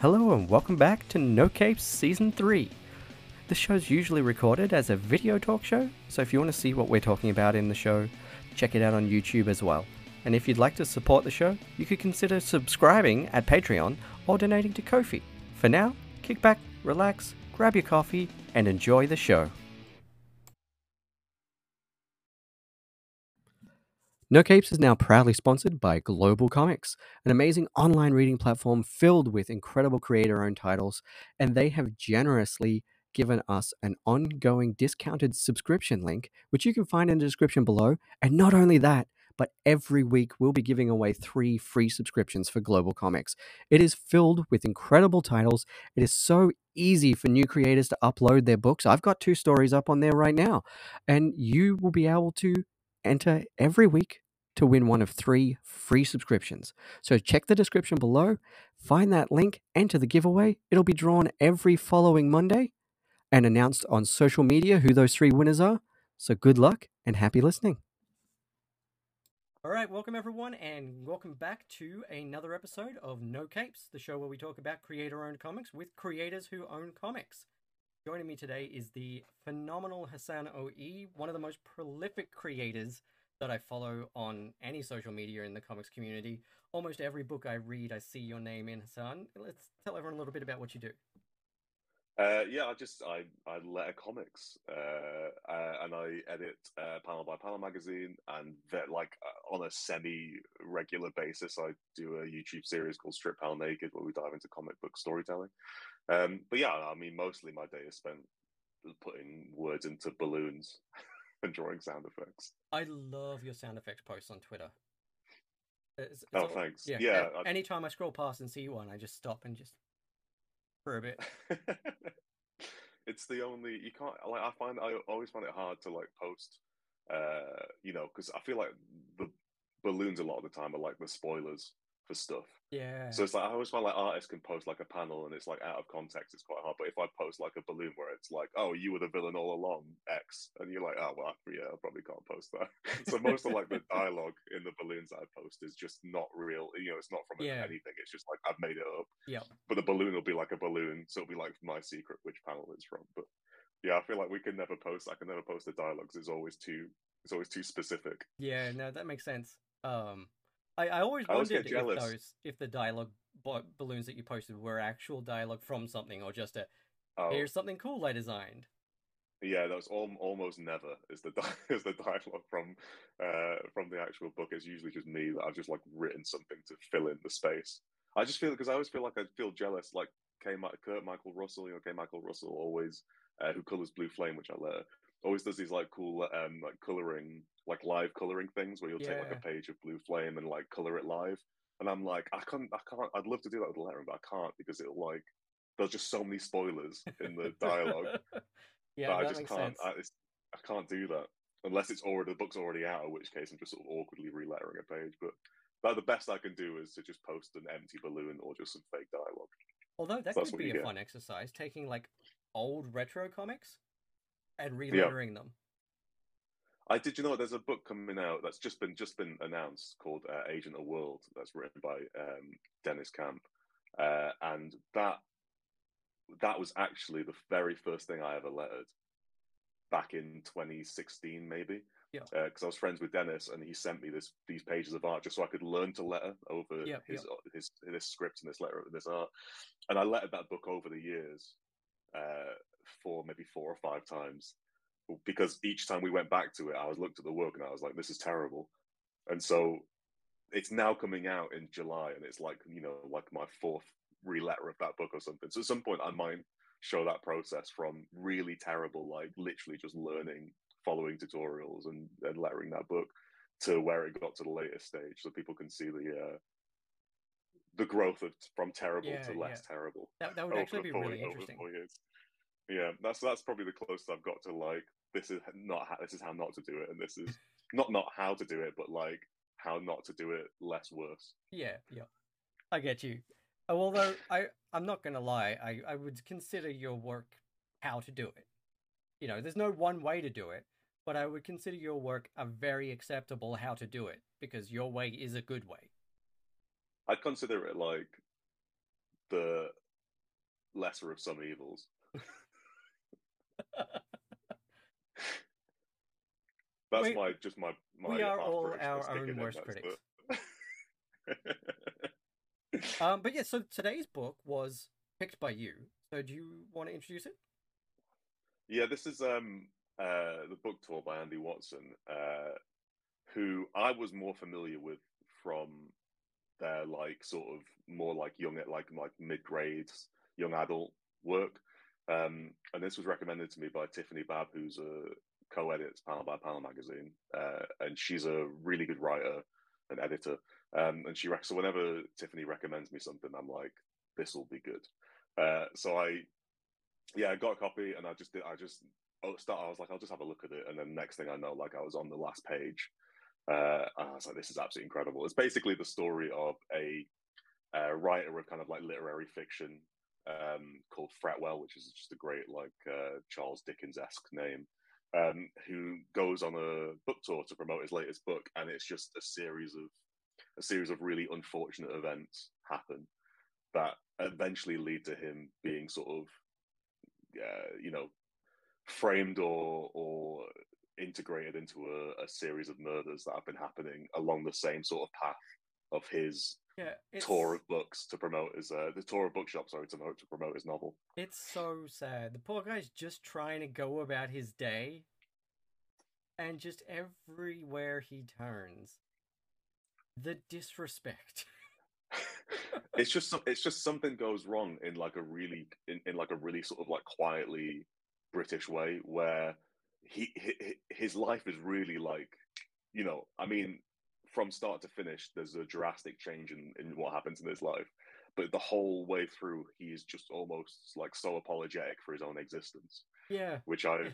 Hello and welcome back to No Capes Season 3. This show is usually recorded as a video talk show, so if you want to see what we're talking about in the show, check it out on YouTube as well. And if you'd like to support the show, you could consider subscribing at Patreon or donating to Ko-fi. For now, kick back, relax, grab your coffee, and enjoy the show. No Capes is now proudly sponsored by GlobalComix, an amazing online reading platform filled with incredible creator owned titles, and they have generously given us an ongoing discounted subscription link, which you can find in the description below. And not only that, but every week we'll be giving away three free subscriptions for GlobalComix. It is filled with incredible titles. It is so easy for new creators to upload their books. I've got two stories up on there right now, and you will be able to enter every week to win one of three free subscriptions. So check the description below, find that link, enter the giveaway. It'll be drawn every following Monday and announced on social media who those three winners are. So good luck and happy listening. All right, welcome everyone, and welcome back to another episode of No Capes, the show where we talk about creator owned comics with creators who own comics. Joining me today is the phenomenal Hassan OE, one of the most prolific creators that I follow on any social media in the comics community. Almost every book I read, I see your name in Hassan. Let's tell everyone a little bit about what you do. Uh, yeah, I just I I letter comics uh, uh, and I edit uh, panel by panel magazine and that like uh, on a semi regular basis I do a YouTube series called Strip Panel Naked where we dive into comic book storytelling. Um, but yeah, I mean mostly my day is spent putting words into balloons drawing sound effects. I love your sound effects posts on Twitter. It's, it's oh, all, thanks. Yeah. yeah I, anytime I scroll past and see one, I just stop and just for a bit. it's the only you can't like. I find I always find it hard to like post. Uh, you know, because I feel like the balloons a lot of the time are like the spoilers for stuff. Yeah. So it's like I always find like artists can post like a panel and it's like out of context, it's quite hard. But if I post like a balloon where it's like, "Oh, you were the villain all along," X, and you're like, "Oh, well, yeah, I probably can't post that." so most of like the dialogue in the balloons I post is just not real. You know, it's not from yeah. anything. It's just like I've made it up. Yeah. But the balloon will be like a balloon, so it'll be like my secret which panel it's from. But yeah, I feel like we can never post. I can never post the dialogues. It's always too. It's always too specific. Yeah, no, that makes sense. Um, I, I always I wondered if those if the dialogue bo- balloons that you posted were actual dialogue from something or just a oh. here's something cool I designed. Yeah, that was al- almost never is the di- is the dialogue from uh, from the actual book. It's usually just me that I've just like written something to fill in the space. I just feel because I always feel like I feel jealous. Like K. Kurt Michael Russell, you know, K. Michael Russell always uh, who colors Blue Flame, which I letter, always does these like cool um like coloring like live coloring things where you'll yeah. take like a page of blue flame and like color it live and i'm like i can't i can't i'd love to do that with lettering but i can't because it'll like there's just so many spoilers in the dialogue yeah But i just can't I, I, can't do that unless it's already the book's already out in which case i'm just sort of awkwardly relettering a page but but the best i can do is to just post an empty balloon or just some fake dialogue although that could be a get. fun exercise taking like old retro comics and relettering yeah. them. I did. You know, there's a book coming out that's just been just been announced called uh, Agent of World. That's written by um, Dennis Camp, uh, and that that was actually the very first thing I ever lettered back in 2016, maybe. Yeah. Because uh, I was friends with Dennis, and he sent me this these pages of art just so I could learn to letter over yeah, his, yeah. his his script and this letter this art. And I lettered that book over the years. Uh, four, maybe four or five times because each time we went back to it, I was looked at the work and I was like, this is terrible. And so it's now coming out in July and it's like, you know, like my fourth re-letter of that book or something. So at some point I might show that process from really terrible, like literally just learning, following tutorials and, and lettering that book to where it got to the latest stage so people can see the uh, the growth of from terrible yeah, to less yeah. terrible. That, that would actually be really interesting. Yeah, that's that's probably the closest I've got to like this is not how, this is how not to do it, and this is not not how to do it, but like how not to do it less worse. Yeah, yeah, I get you. Although I I'm not gonna lie, I I would consider your work how to do it. You know, there's no one way to do it, but I would consider your work a very acceptable how to do it because your way is a good way. I'd consider it like the lesser of some evils. That's We- my just my my. we are all our own worst critics. the- Um, but yeah, so today's book was picked by you. So do you want to introduce it? Yeah, this is um uh the book tour by Andi Watson, uh who I was more familiar with from their like sort of more like young at like like mid grades, young adult work. Um and this was recommended to me by Tiffany Babb, who's a co-edits Panel by Panel magazine. Uh and she's a really good writer and editor. Um and she rec- so whenever Tiffany recommends me something, I'm like, this will be good. Uh so I yeah, I got a copy and I just did. I just start. I was like, I'll just have a look at it, and then next thing I know, like I was on the last page. Uh, and I was like, this is absolutely incredible. It's basically the story of a, uh writer of kind of like literary fiction um, called Fretwell, which is just a great like uh, Charles Dickens esque name, um, who goes on a book tour to promote his latest book, and it's just a series of a series of really unfortunate events happen that eventually lead to him being sort of uh, you know, framed or or integrated into a, a series of murders that have been happening along the same sort of path of his Yeah, tour of books to promote his uh, the tour of bookshops. Sorry, to promote to promote his novel. It's so sad. The poor guy's just trying to go about his day, and just everywhere he turns, the disrespect. it's just some- it's just something goes wrong in like a really in, in like a really sort of like quietly British way where he, he his life is really like you know I mean from start to finish there's a drastic change in, in what happens in his life. But the whole way through he is just almost like so apologetic for his own existence. Yeah, which I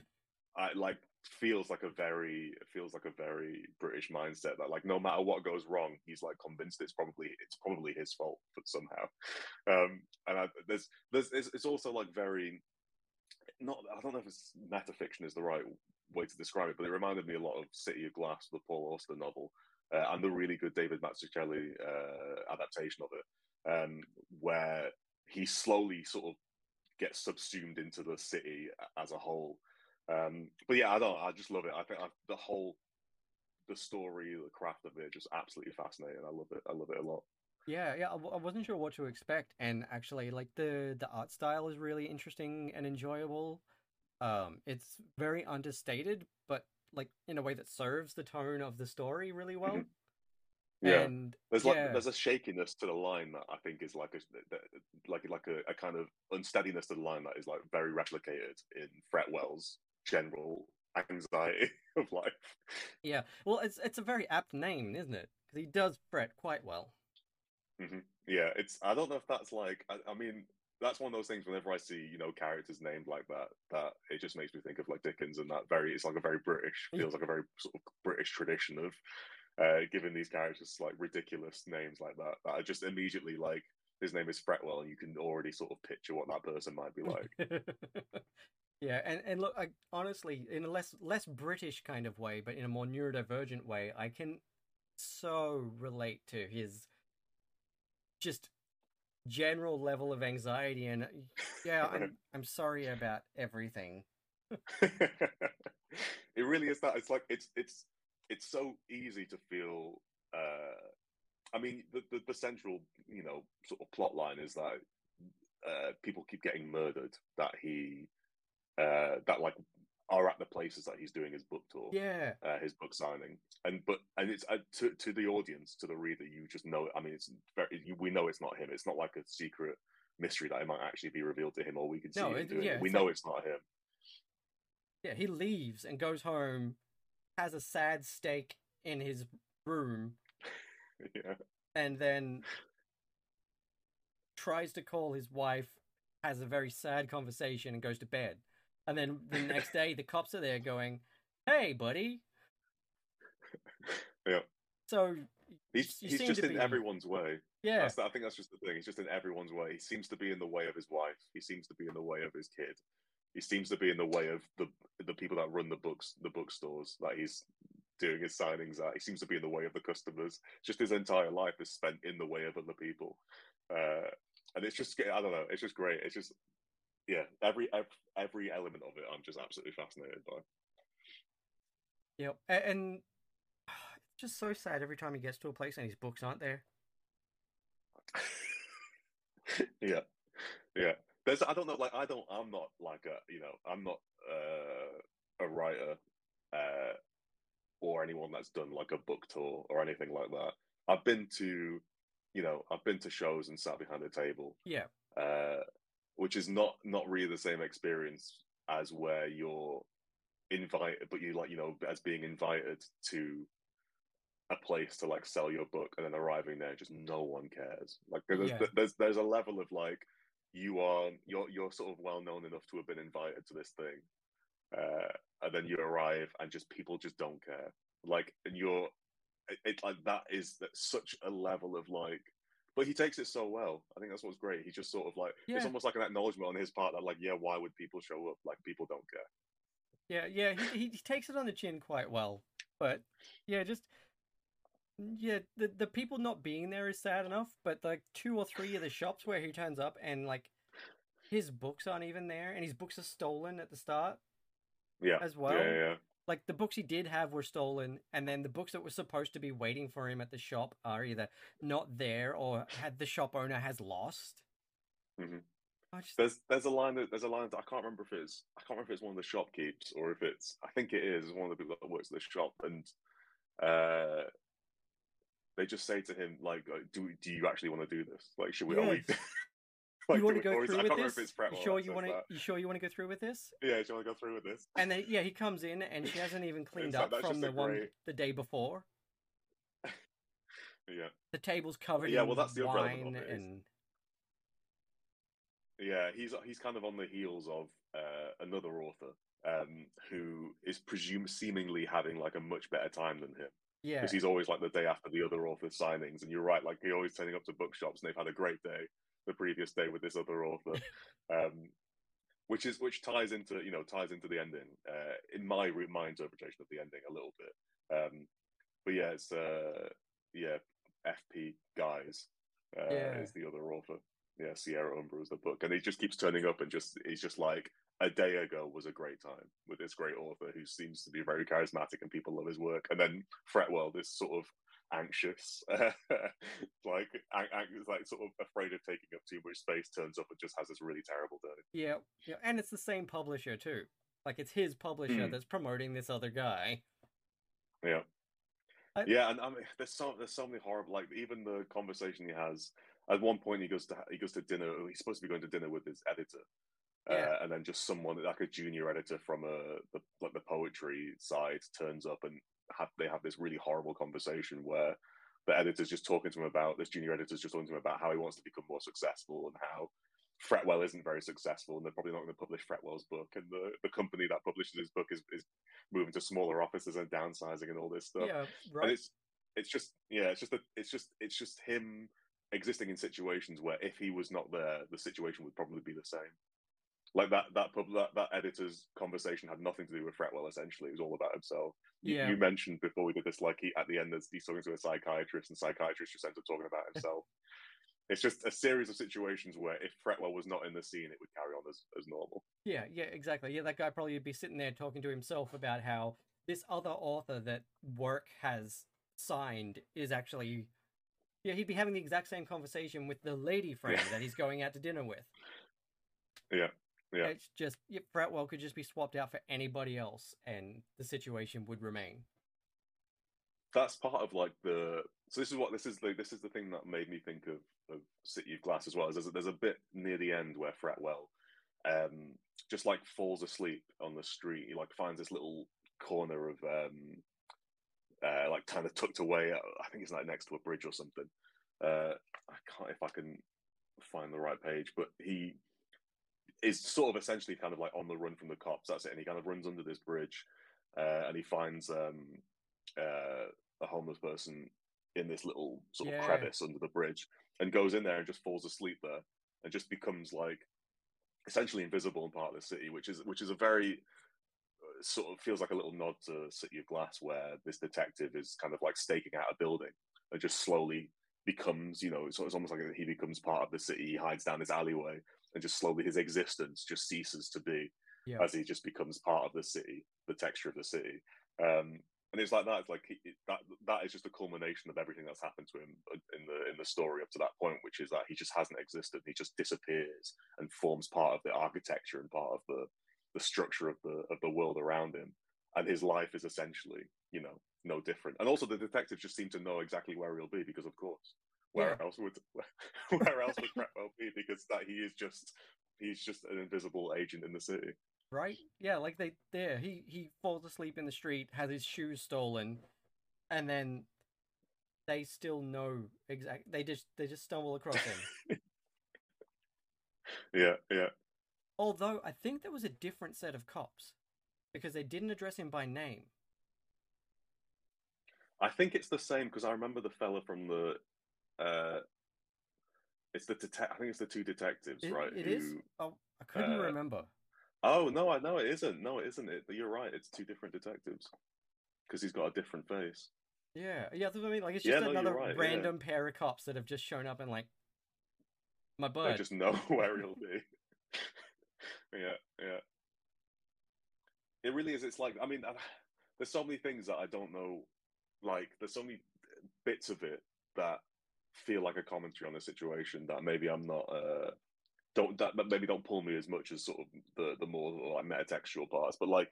I like feels like a very feels like a very British mindset that like no matter what goes wrong, he's like convinced it's probably it's probably his fault, but somehow, um, and I, there's there's it's, it's also like very not I don't know if it's metafiction is the right way to describe it, but it reminded me a lot of City of Glass, the Paul Auster novel, uh, and the really good David Mazzucchelli uh, adaptation of it, um, where he slowly sort of gets subsumed into the city as a whole. Um, but yeah, I don't. I just love it. I think I, the whole, the story, the craft of it, just absolutely fascinating. I love it. I love it a lot. yeah, yeah. I, w- I wasn't sure what to expect, and actually, like the the art style is really interesting and enjoyable. Um, it's very understated, like in a way that serves the tone of the story really well. Mhm. Yeah, And there's like yeah. there's a shakiness to the line that I think is like a like like a, a kind of unsteadiness to the line that is like very replicated in Fretwell's general anxiety of life. Yeah, well, it's it's a very apt name, isn't it? Because he does fret quite well. hmm Yeah, it's. I don't know if that's like. I, I mean, that's one of those things. Whenever I see you know characters named like that, that it just makes me think of like Dickens and that very. It's like a very British. Feels like a very sort of British tradition of uh, giving these characters like ridiculous names like that. That are just immediately like his name is Fretwell, and you can already sort of picture what that person might be like. yeah, and and look, I, honestly, in a less less British kind of way, but in a more neurodivergent way, I can so relate to his just general level of anxiety and yeah, I'm I'm sorry about everything. it really is that. It's like it's it's it's so easy to feel. Uh, I mean, the, the the central you know sort of plot line is that uh, people keep getting murdered. That he uh, that like are at the places that he's doing his book tour, Yeah, uh, his book signing, and but and it's uh, to to the audience, to the reader, you just know. I mean, it's very you, we know it's not him. It's not like a secret mystery that it might actually be revealed to him, or we can see No, him it- doing yeah, it. We know like- it's not him. yeah, he leaves and goes home, has a sad steak in his room, yeah. and then tries to call his wife, has a very sad conversation, and goes to bed. And then the next day, the cops are there going, "Hey, buddy." Yeah. So He's he's just in be- everyone's way. yeah, That's the, I think that's just the thing. He's just in everyone's way. He seems to be in the way of his wife. He seems to be in the way of his kid. He seems to be in the way of the the people that run the books, the bookstores that he's doing his signings at. He seems to be in the way of the customers. Just his entire life is spent in the way of other people. Uh, and it's just I don't know, it's just great. It's just yeah, every every, element of it, I'm just absolutely fascinated by. Yep, and it's just so sad every time he gets to a place and his books aren't there. yeah, yeah. There's I don't know, like I don't, I'm not like a you know, I'm not uh, a writer uh, or anyone that's done like a book tour or anything like that. I've been to, you know, I've been to shows and sat behind a table. Yeah. Uh, which is not not really the same experience as where you're invited, but you like you know as being invited to a place to like sell your book and then arriving there, just no one cares. Like there's Yeah. there's there's a level of like you are you're you're sort of well known enough to have been invited to this thing, uh, and then you arrive and just people just don't care. Like and you're it, it like that is that such a level of like. But he takes it so well. I think that's what's great. He's just sort of like Yeah. it's almost like an acknowledgement on his part that like yeah, why would people show up? Like people don't care. Yeah, yeah, he, he he takes it on the chin quite well. But yeah, just yeah, the the people not being there is sad enough, but like two or three of the shops where he turns up and like his books aren't even there and his books are stolen at the start Yeah, as well. yeah, yeah. Like the books he did have were stolen and then the books that were supposed to be waiting for him at the shop are either not there or had the shop owner has lost. Mhm. Just There's there's a line that there's a line that I can't remember if it's I can't remember if it's one of the shopkeepers or if it's I think it is one of the people that works at the shop and uh they just say to him like do do you actually want to do this like should we, Yes. like, you want to go through with this? You sure you want to? You sure you want to go through with this? yeah you want to go through with this And then yeah, he comes in and she hasn't even cleaned up that's from the one great- the day before. yeah The table's covered Yeah, in well, that's the wine of it, is- and Yeah, he's he's kind of on the heels of uh, another author um, who is presume seemingly having like a much better time than him yeah, because he's always like the day after the other author's signings, and you're right, like he's always turning up to bookshops and they've had a great day the previous day with this other author, um, which is which ties into you know ties into the ending uh, in my my interpretation of the ending a little bit, um, but yeah, it's uh, yeah FP guys uh, Yeah. is the other author. Yeah, Sierra Umbra is the book, and he just keeps turning up and just he's just like a day ago was a great time with this great author who seems to be very charismatic and people love his work, and then Fretwell, this sort of anxious, like an- like sort of afraid of taking up too much space, turns up and just has this really terrible day. yeah, yeah, and it's the same publisher too. Like it's his publisher Hmm. that's promoting this other guy. Yeah. I- yeah, and I mean, there's so there's so many horrible like even the conversation he has. At one point, he goes to he goes to dinner. He's supposed to be going to dinner with his editor, Yeah. uh, and then just someone like a junior editor from a the, like the poetry side turns up and have they have this really horrible conversation where the editor's just talking to him about this junior editor's just talking to him about how he wants to become more successful and how Fretwell isn't very successful and they're probably not going to publish Fretwell's book and the, the company that publishes his book is, is moving to smaller offices and downsizing and all this stuff Yeah, right. and it's it's just yeah it's just a, it's just it's just him existing in situations where if he was not there the situation would probably be the same like that that pub that, that editor's conversation had nothing to do with Fretwell essentially it was all about himself you, Yeah. you mentioned before we did this like he at the end he's talking to a psychiatrist and psychiatrist just ends up talking about himself it's just a series of situations where if Fretwell was not in the scene it would carry on as, as normal Yeah, yeah, exactly. Yeah, that guy probably would be sitting there talking to himself about how this other author that work has signed is actually. Yeah, he'd be having the exact same conversation with the lady friend Yeah. that he's going out to dinner with. yeah Yeah. It's just Fretwell could just be swapped out for anybody else, and the situation would remain. that's part of like the so this is what this is the this is the thing that made me think of of City of Glass as well. Is there's a, there's a bit near the end where Fretwell um just like falls asleep on the street. He like finds this little corner of um uh like kind of tucked away. I think it's like next to a bridge or something. Uh I can't if I can find the right page, but he is sort of essentially kind of like on the run from the cops. That's it, and he kind of runs under this bridge, uh, and he finds um, uh, a homeless person in this little sort Yeah. of crevice under the bridge, and goes in there and just falls asleep there, and just becomes like essentially invisible in part of the city, which is which is a very uh, sort of feels like a little nod to City of Glass, where this detective is kind of like staking out a building and just slowly becomes, you know, it's, it's almost like he becomes part of the city. He hides down this alleyway, and just slowly his existence just ceases to be Yeah. as he just becomes part of the city, the texture of the city. Um, and it's like that. It's like he, that. That is just a culmination of everything that's happened to him in the in the story up to that point, which is that he just hasn't existed. He just disappears and forms part of the architecture and part of the the structure of the of the world around him. And his life is essentially, you know, no different. And also, the detectives just seem to know exactly where he'll be because, of course, where Yeah. else would where else would Fretwell be? Because that he is just he's just an invisible agent in the city. right? Yeah, like they there he he falls asleep in the street, has his shoes stolen, and then they still know exact. They just they just stumble across him. Yeah, yeah. Although I think there was a different set of cops because they didn't address him by name. I think it's the same because I remember the fella from the. Uh, it's the detec- I think it's the two detectives, It, right? it is. who- Oh, I couldn't uh, remember. Oh no, I know it isn't. No, it isn't. It. You're right. It's two different detectives because he's got a different face. Yeah, yeah. That's what I mean. Like it's Yeah, just no, you're another right, yeah. random pair of cops that have just shown up and like my They bud. just know where he'll be. yeah, yeah. It really is. It's like I mean, I, there's so many things that I don't know. Like, there's so many bits of it that feel like a commentary on the situation that maybe I'm not. Uh, don't that maybe don't pull me as much as sort of the the more like metatextual parts. But like,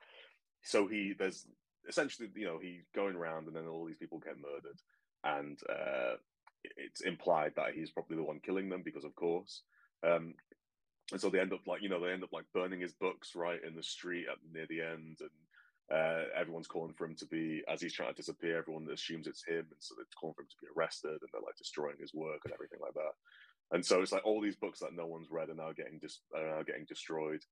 so he there's essentially you know he's going around and then all these people get murdered and uh, it's implied that he's probably the one killing them because of course. Um, and so they end up like you know they end up like burning his books right in the street at near the end and uh, everyone's calling for him to be as he's trying to disappear everyone assumes it's him and so they're calling for him to be arrested and they're like destroying his work and everything like that and so it's like all these books that no one's read are now getting dis- are now getting destroyed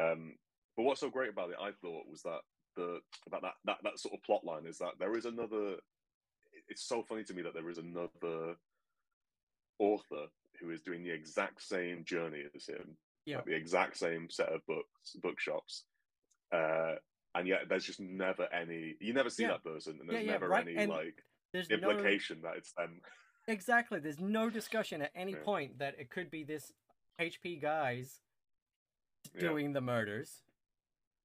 um, but what's so great about it i thought was that the about that, that that sort of plot line is that there is another it's so funny to me that there is another author who is doing the exact same journey as him, Yeah. like the exact same set of books, bookshops, uh, and yet there's just never any. You never see Yeah. that person, and there's yeah, never right, any and like There's no implication that it's them. exactly. There's no discussion at any point that it could be this HP guys doing the murders,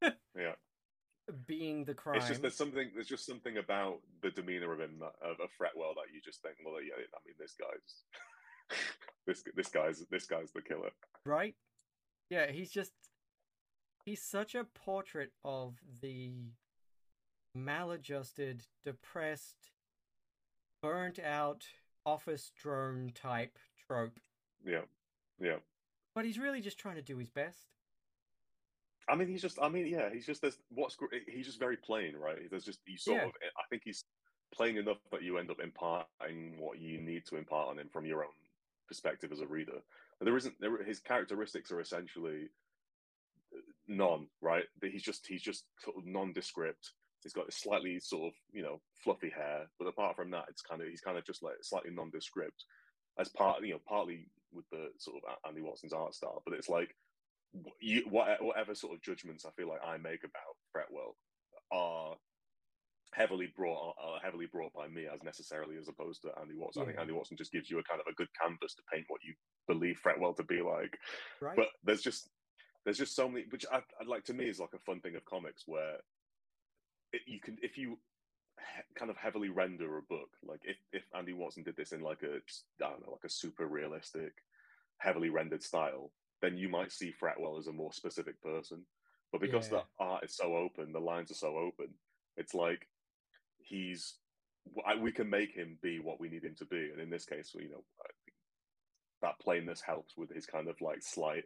Yeah, being the crime. it's just there's something. There's just something about the demeanor of him that, of, of Fretwell that you just think, well, yeah, I mean, this guy's this this guy's this guy's the killer. right? Yeah, he's just he's such a portrait of the maladjusted, depressed, burnt out office drone type trope. Yeah, yeah. But he's really just trying to do his best. I mean, he's just. I mean, yeah, he's just. There's what's he's just very plain, right? There's just you sort Yeah. of. I think he's plain enough that you end up imparting what you need to impart on him from your own perspective as a reader. But there isn't. There, his characteristics are essentially none, right? But he's just. He's just sort of nondescript. He's got slightly sort of you know fluffy hair, but apart from that, it's kind of he's kind of just like slightly nondescript. As part, you know, partly with the sort of Andi Watson's art style, but it's like you, whatever sort of judgments I feel like I make about Fretwell are heavily brought are heavily brought by me as necessarily as opposed to Andi Watson. I think Andi Watson just gives you a kind of a good canvas to paint what you believe Fretwell to be like. Right? But there's just there's just so many, which I, I like to me is like a fun thing of comics where it, you can if you he- kind of heavily render a book like if if Andi Watson did this in like a I don't know like a super realistic heavily rendered style then you might see Fretwell as a more specific person. But because Yeah. the art is so open the lines are so open it's like he's I- we can make him be what we need him to be. And in this case you know I that plainness helps with his kind of like slight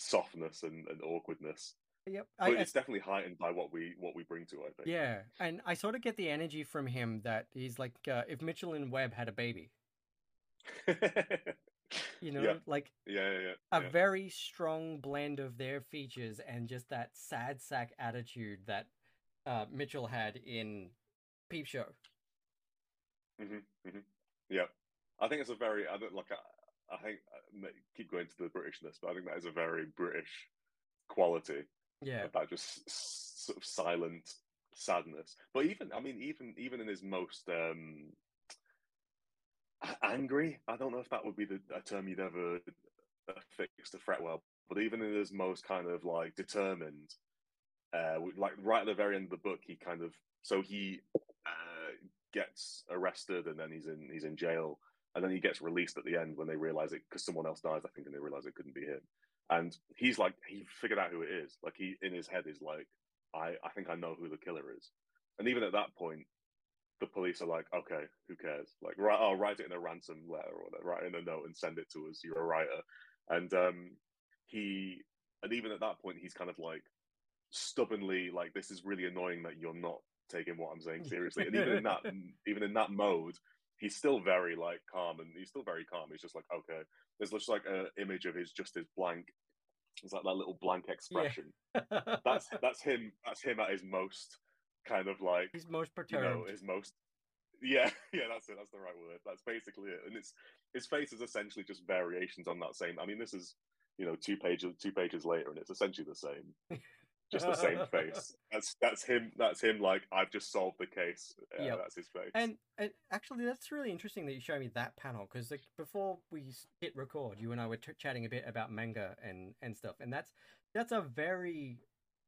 softness and, and awkwardness yep. but I, I, it's definitely heightened by what we what we bring to it I think yeah, and I sort of get the energy from him that he's like uh, if Mitchell and Webb had a baby. You know, yeah, like yeah, yeah, yeah. a yeah. very strong blend of their features and just that sad sack attitude that uh, Mitchell had in Peep Show. hmm hmm Yeah, I think it's a very. I don't like. I, I think I keep going to the Britishness, but I think that is a very British quality. Yeah, That just sort of silent sadness. But even, I mean, even even in his most um angry. I don't know if that would be the a term you'd ever affix to Fretwell, but even in his most kind of like determined, uh, like right at the very end of the book, he kind of so he uh, gets arrested and then he's in he's in jail and then he gets released at the end when they realize it because someone else dies, I think, and they realize it couldn't be him. And he's like, he figured out who it is. Like he in his head is like, I I think I know who the killer is. And even at that point, the police are like, okay, who cares? Like, right, I'll write it in a ransom letter or whatever, write in a note and send it to us. You're a writer. And um, he, and even at that point, he's kind of like stubbornly like, this is really annoying that you're not taking what I'm saying seriously. And even in that, even in that mode, he's still very like calm and he's still very calm. He's just like, okay, there's just like an image of his just his blank. It's like that little blank expression. That's that's him. That's him at his most kind of like his most you know his most yeah yeah that's it that's the right word that's basically it and it's his face is essentially just variations on that same i mean this is you know two pages two pages later and it's essentially the same just the same face. That's that's him that's him like i've just solved the case. Yeah Yep. that's his face. And, and actually, that's really interesting that you show me that panel because like, before we hit record, you and I were t- chatting a bit about manga and and stuff, and that's that's a very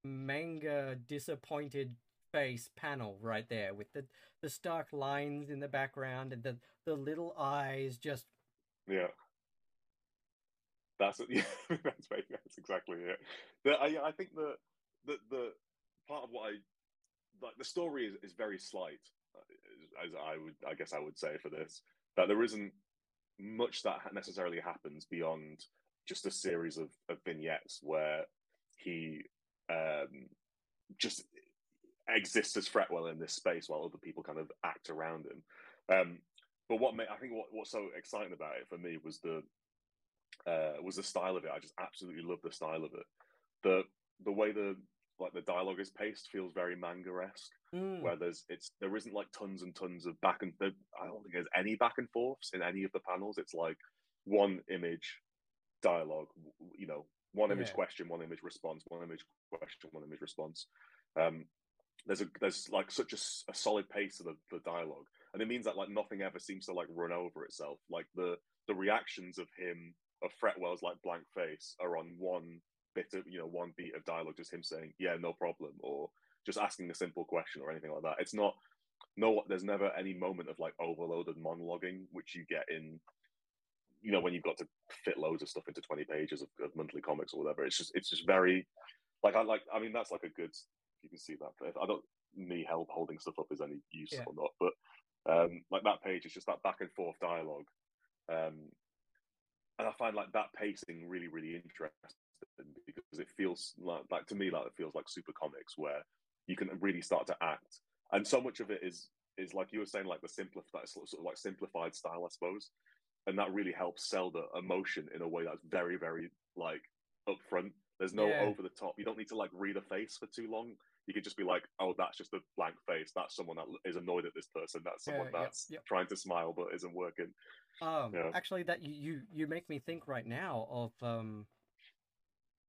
manga disappointed face panel right there with the the stark lines in the background and the the little eyes just yeah. That's yeah that's that's exactly it. The, I, I think the, the the part of what i like the story is, is very slight uh, as i would i guess i would say for this that there isn't much that necessarily happens beyond just a series of, of vignettes where he um just exists as Fretwell in this space while other people kind of act around him. Um, but what made, I think what, what's so exciting about it for me was the uh, was the style of it. I just absolutely love the style of it. The the way the like the dialogue is paced feels very manga esque. mm, Where there's it's there isn't like tons and tons of back and there, I don't think there's any back and forths in any of the panels. It's like one image dialogue. You know, one image Yeah. question, one image response, one image question, one image response. Um, there's a there's like such a solid pace to the, the dialogue, and it means that like nothing ever seems to like run over itself. Like the the reactions of him of Fretwell's like blank face are on one bit of you know one beat of dialogue, just him saying yeah no problem or just asking a simple question or anything like that. It's not no there's never any moment of like overloaded monologuing which you get in you know when you've got to fit loads of stuff into 20 pages of, of monthly comics or whatever it's just it's just very like i like i mean that's like a good you can see that i don't me help holding stuff up is any use Yeah. or not but um like that page is just that back and forth dialogue um and i find like that pacing really really interesting because it feels like, like to me like it feels like super comics where you can really start to act. And so much of it is is like you were saying like the simplified sort of like simplified style i suppose. And that really helps sell the emotion in a way that's very very like upfront. There's no Yeah. over the top you don't need to like read a face for too long. You could just be like oh that's just a blank face. That's someone that is annoyed at this person. That's someone Yeah, that's yep. trying to smile but isn't working. Um, Yeah. actually, that you you make me think right now of um,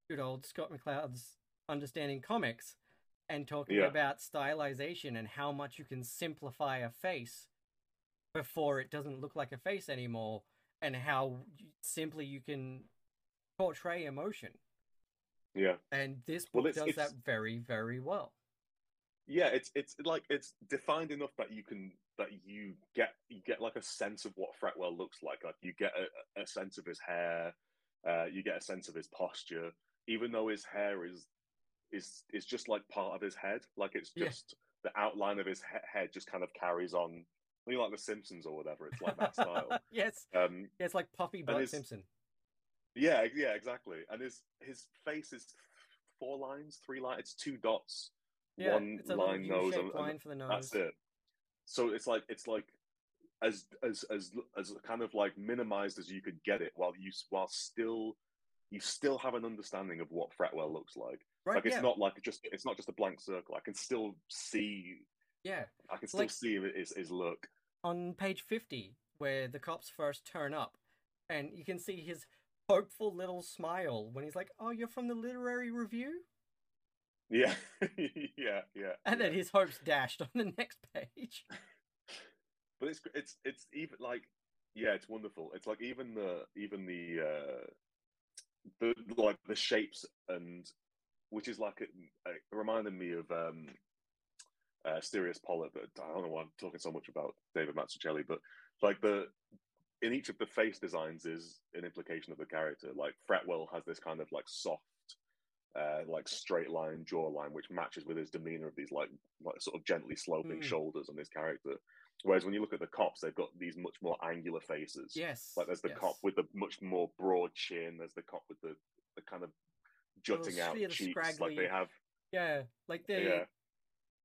good old Scott McCloud's understanding comics, and talking Yeah. about stylization and how much you can simplify a face before it doesn't look like a face anymore, and how simply you can portray emotion. yeah And this Well, book it's- does that very very well. yeah it's it's like it's defined enough that you can that you get you get like a sense of what fretwell looks like like you get a, a sense of his hair uh you get a sense of his posture even though his hair is is is just like part of his head like it's Yeah. just the outline of his he- head just kind of carries on you know, like the simpsons or whatever it's like that style yes, um yeah, it's like Puffy Butt his- Simpson. yeah yeah exactly and his his face is four lines three lines it's two dots Yeah, one line nose and line for the nose. That's it. So it's like it's like as as as as kind of like minimized as you could get it, while you while still you still have an understanding of what Fretwell looks like. Right? Like it's yeah, not like just it's not just a blank circle. I can still see yeah. I can still Like- see his his look. on page 50 where the cops first turn up and you can see his hopeful little smile when he's like oh you're from the literary review Yeah, yeah, yeah. and then his hopes dashed on the next page but it's it's it's even like yeah, it's wonderful. It's like even the even the uh, the like the shapes and which is like it, it reminded me of um, uh, Asterios Polyp, but I don't know why I'm talking so much about David Mazzucchelli, but like the in each of the face designs is an implication of the character. Like Fretwell has this kind of like soft, uh, like straight line jawline, which matches with his demeanor of these like like sort of gently sloping Mm. shoulders on his character. Whereas when you look at the cops, they've got these much more angular faces. Yes. Like there's the yes. cop with the much more broad chin. There's the cop with the, the kind of jutting out yeah, the cheeks. Like they have. Yeah, like the Yeah.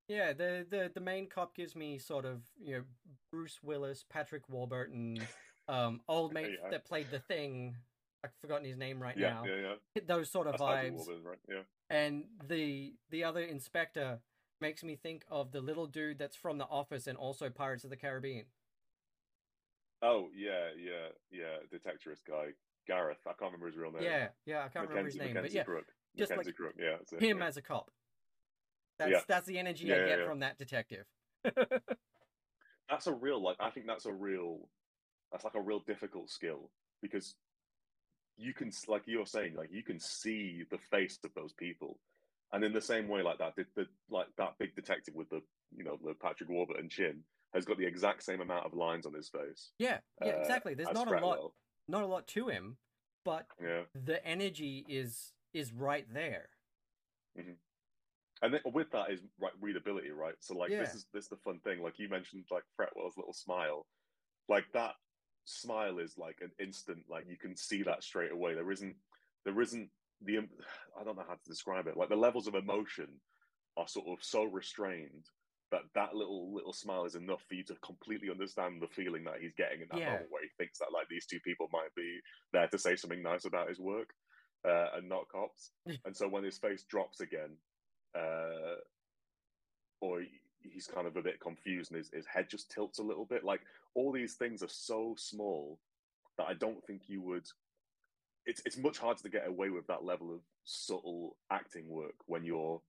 yeah, the the the main cop gives me sort of you know Bruce Willis, Patrick Warburton, um, old mate Yeah. that played the thing. I've forgotten his name right Yeah, now. yeah, yeah. Those sort of That's vibes. Warburton, right? Yeah. And the the other inspector makes me think of the little dude that's from The Office and also Pirates of the Caribbean. Oh yeah, yeah, yeah. Detectorist guy, Gareth. I can't remember his real name. Yeah, yeah, I can't remember his name, Mackenzie but yeah, Crook. just Mackenzie like Crook. Yeah, it, him yeah. as a cop. That's Yeah. that's the energy Yeah, I get from that detective. that's a real like i think that's a real that's like a real difficult skill because you can like you're saying like you can see the face of those people and in the same way like that the, the like that big detective with the you know the patrick warburton chin has got the exact same amount of lines on his face yeah, yeah, uh, exactly. There's not a lot, not a lot to him, but yeah. the energy is is right there. and then with that is right readability right? So like this is this is the fun thing like you mentioned like fretwell's little smile. Like that smile is like an instant like you can see that straight away. There isn't there isn't the i don't know how to describe it like the levels of emotion are sort of so restrained that that little little smile is enough for you to completely understand the feeling that he's getting in that Yeah. moment where he thinks that like these two people might be there to say something nice about his work uh, and not cops and so when his face drops again uh, or he's kind of a bit confused and his, his head just tilts a little bit. Like all these things are so small that I don't think you would. It's it's much harder to get away with that level of subtle acting work when you're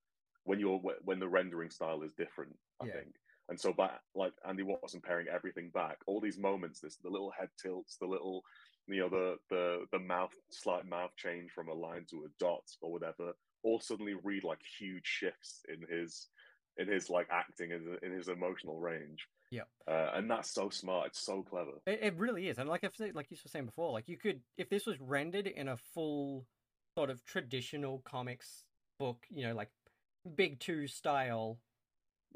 when you're when the rendering style is different. I Yeah. think. And so, by like Andi Watson paring everything back, all these moments, this the little head tilts, the little, you know, the the the mouth slight mouth change from a line to a dot or whatever, all suddenly read like huge shifts in his in his like acting and in his emotional range. Yeah. uh, and that's so smart. It's so clever. It, it really is, and like I've said, like you were saying before, like you could, if this was rendered in a full sort of traditional comics book, you know, like big two style,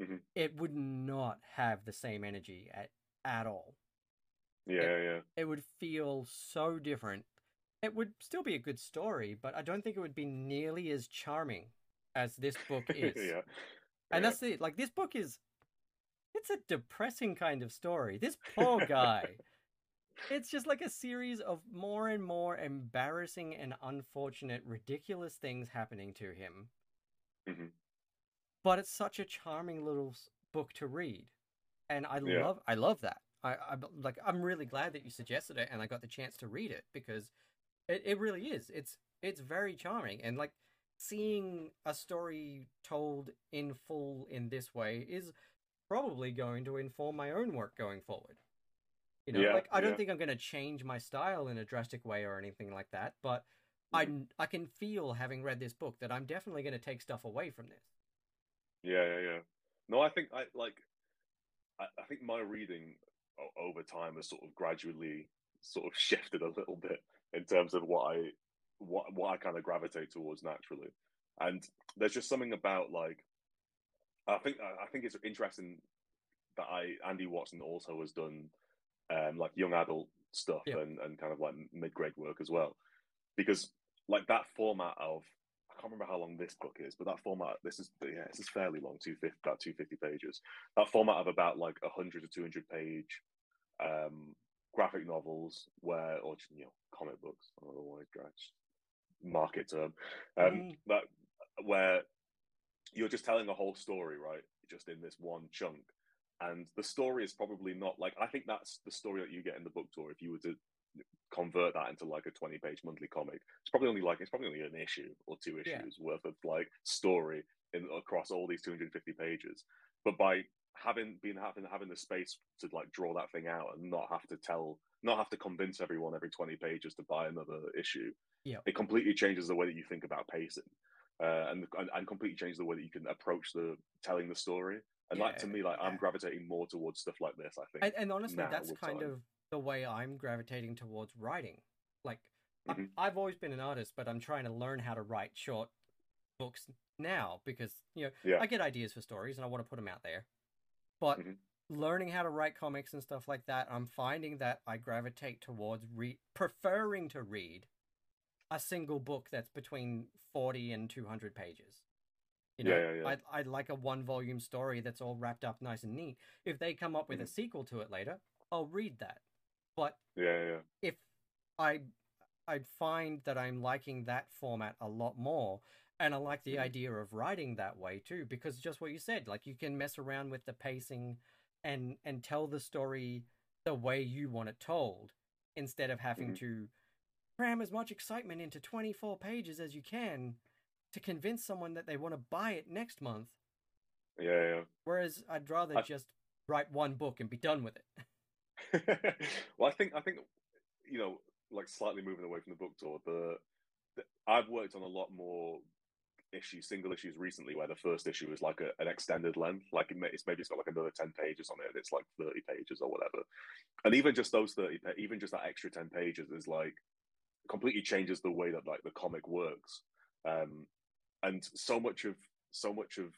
Mhm. it would not have the same energy at at all. Yeah, yeah, It would feel so different. It would still be a good story, but I don't think it would be nearly as charming as this book is. yeah. And yeah. that's it. Like this book is it's a depressing kind of story. This poor guy. it's just like a series of more and more embarrassing and unfortunate, ridiculous things happening to him. Mhm. But it's such a charming little book to read. And I Yeah. love I love that. I, I like I'm really glad that you suggested it and I got the chance to read it because it, it really is. It's it's very charming and like seeing a story told in full in this way is probably going to inform my own work going forward. You know, Yeah, like I don't yeah. think I'm going to change my style in a drastic way or anything like that, but I Mhm. I can feel having read this book that I'm definitely going to take stuff away from this. Yeah, yeah, yeah. No, I think I like. I, I think my reading over time has sort of gradually sort of shifted a little bit in terms of what I what what I kind of gravitate towards naturally, and there's just something about like I think I think it's interesting that I Andi Watson also has done um like young adult stuff Yeah. and and kind of like mid grade work as well, because like that format of I can't remember how long this book is, but that format this is yeah this is fairly long, two fifty about two fifty pages. That format of about like hundred to two hundred page um, graphic novels where or you know comic books. I don't know why market term. Um, Mm. that where you're just telling a whole story, right? Just in this one chunk. And the story is probably not like I think that's the story that you get in the book tour if you were to convert that into like a 20 page monthly comic. It's probably only like it's probably only an issue or two Yeah. issues worth of like story in across all these 250 pages. But by having been having having the space to like draw that thing out and not have to tell, not have to convince everyone every twenty pages to buy another issue. Yeah. it completely changes the way that you think about pacing, uh, and, and and completely change the way that you can approach the telling the story. And like to me, like I'm gravitating more towards stuff like this. I think. And, and honestly, that's kind time. of the way I'm gravitating towards writing. Like, I- Mhm. I've always been an artist, but I'm trying to learn how to write short books now because you know Yeah. I get ideas for stories and I want to put them out there. But Mhm. learning how to write comics and stuff like that, I'm finding that I gravitate towards re- preferring to read a single book that's between 40 and 200 pages. You know, Yeah, yeah, yeah. I'd, I'd like a one volume story that's all wrapped up nice and neat. If they come up with a Mhm. sequel to it later, I'll read that. But yeah, yeah, if I I'd find that I'm liking that format a lot more and I like the Mhm. idea of writing that way too because just what you said like you can mess around with the pacing and and tell the story the way you want it told instead of having Mhm. to cram as much excitement into 24 pages as you can to convince someone that they want to buy it next month. Yeah, yeah. whereas I'd rather I- just write one book and be done with it. Well, I think I think you know, like slightly moving away from the book tour, the, the I've worked on a lot more issues, single issues recently, where the first issue is like a, an extended length, like it may, it's maybe it's got like another ten pages on it, and it's like thirty pages or whatever, and even just those thirty, even just that extra ten pages is like completely changes the way that like the comic works, um, and so much of so much of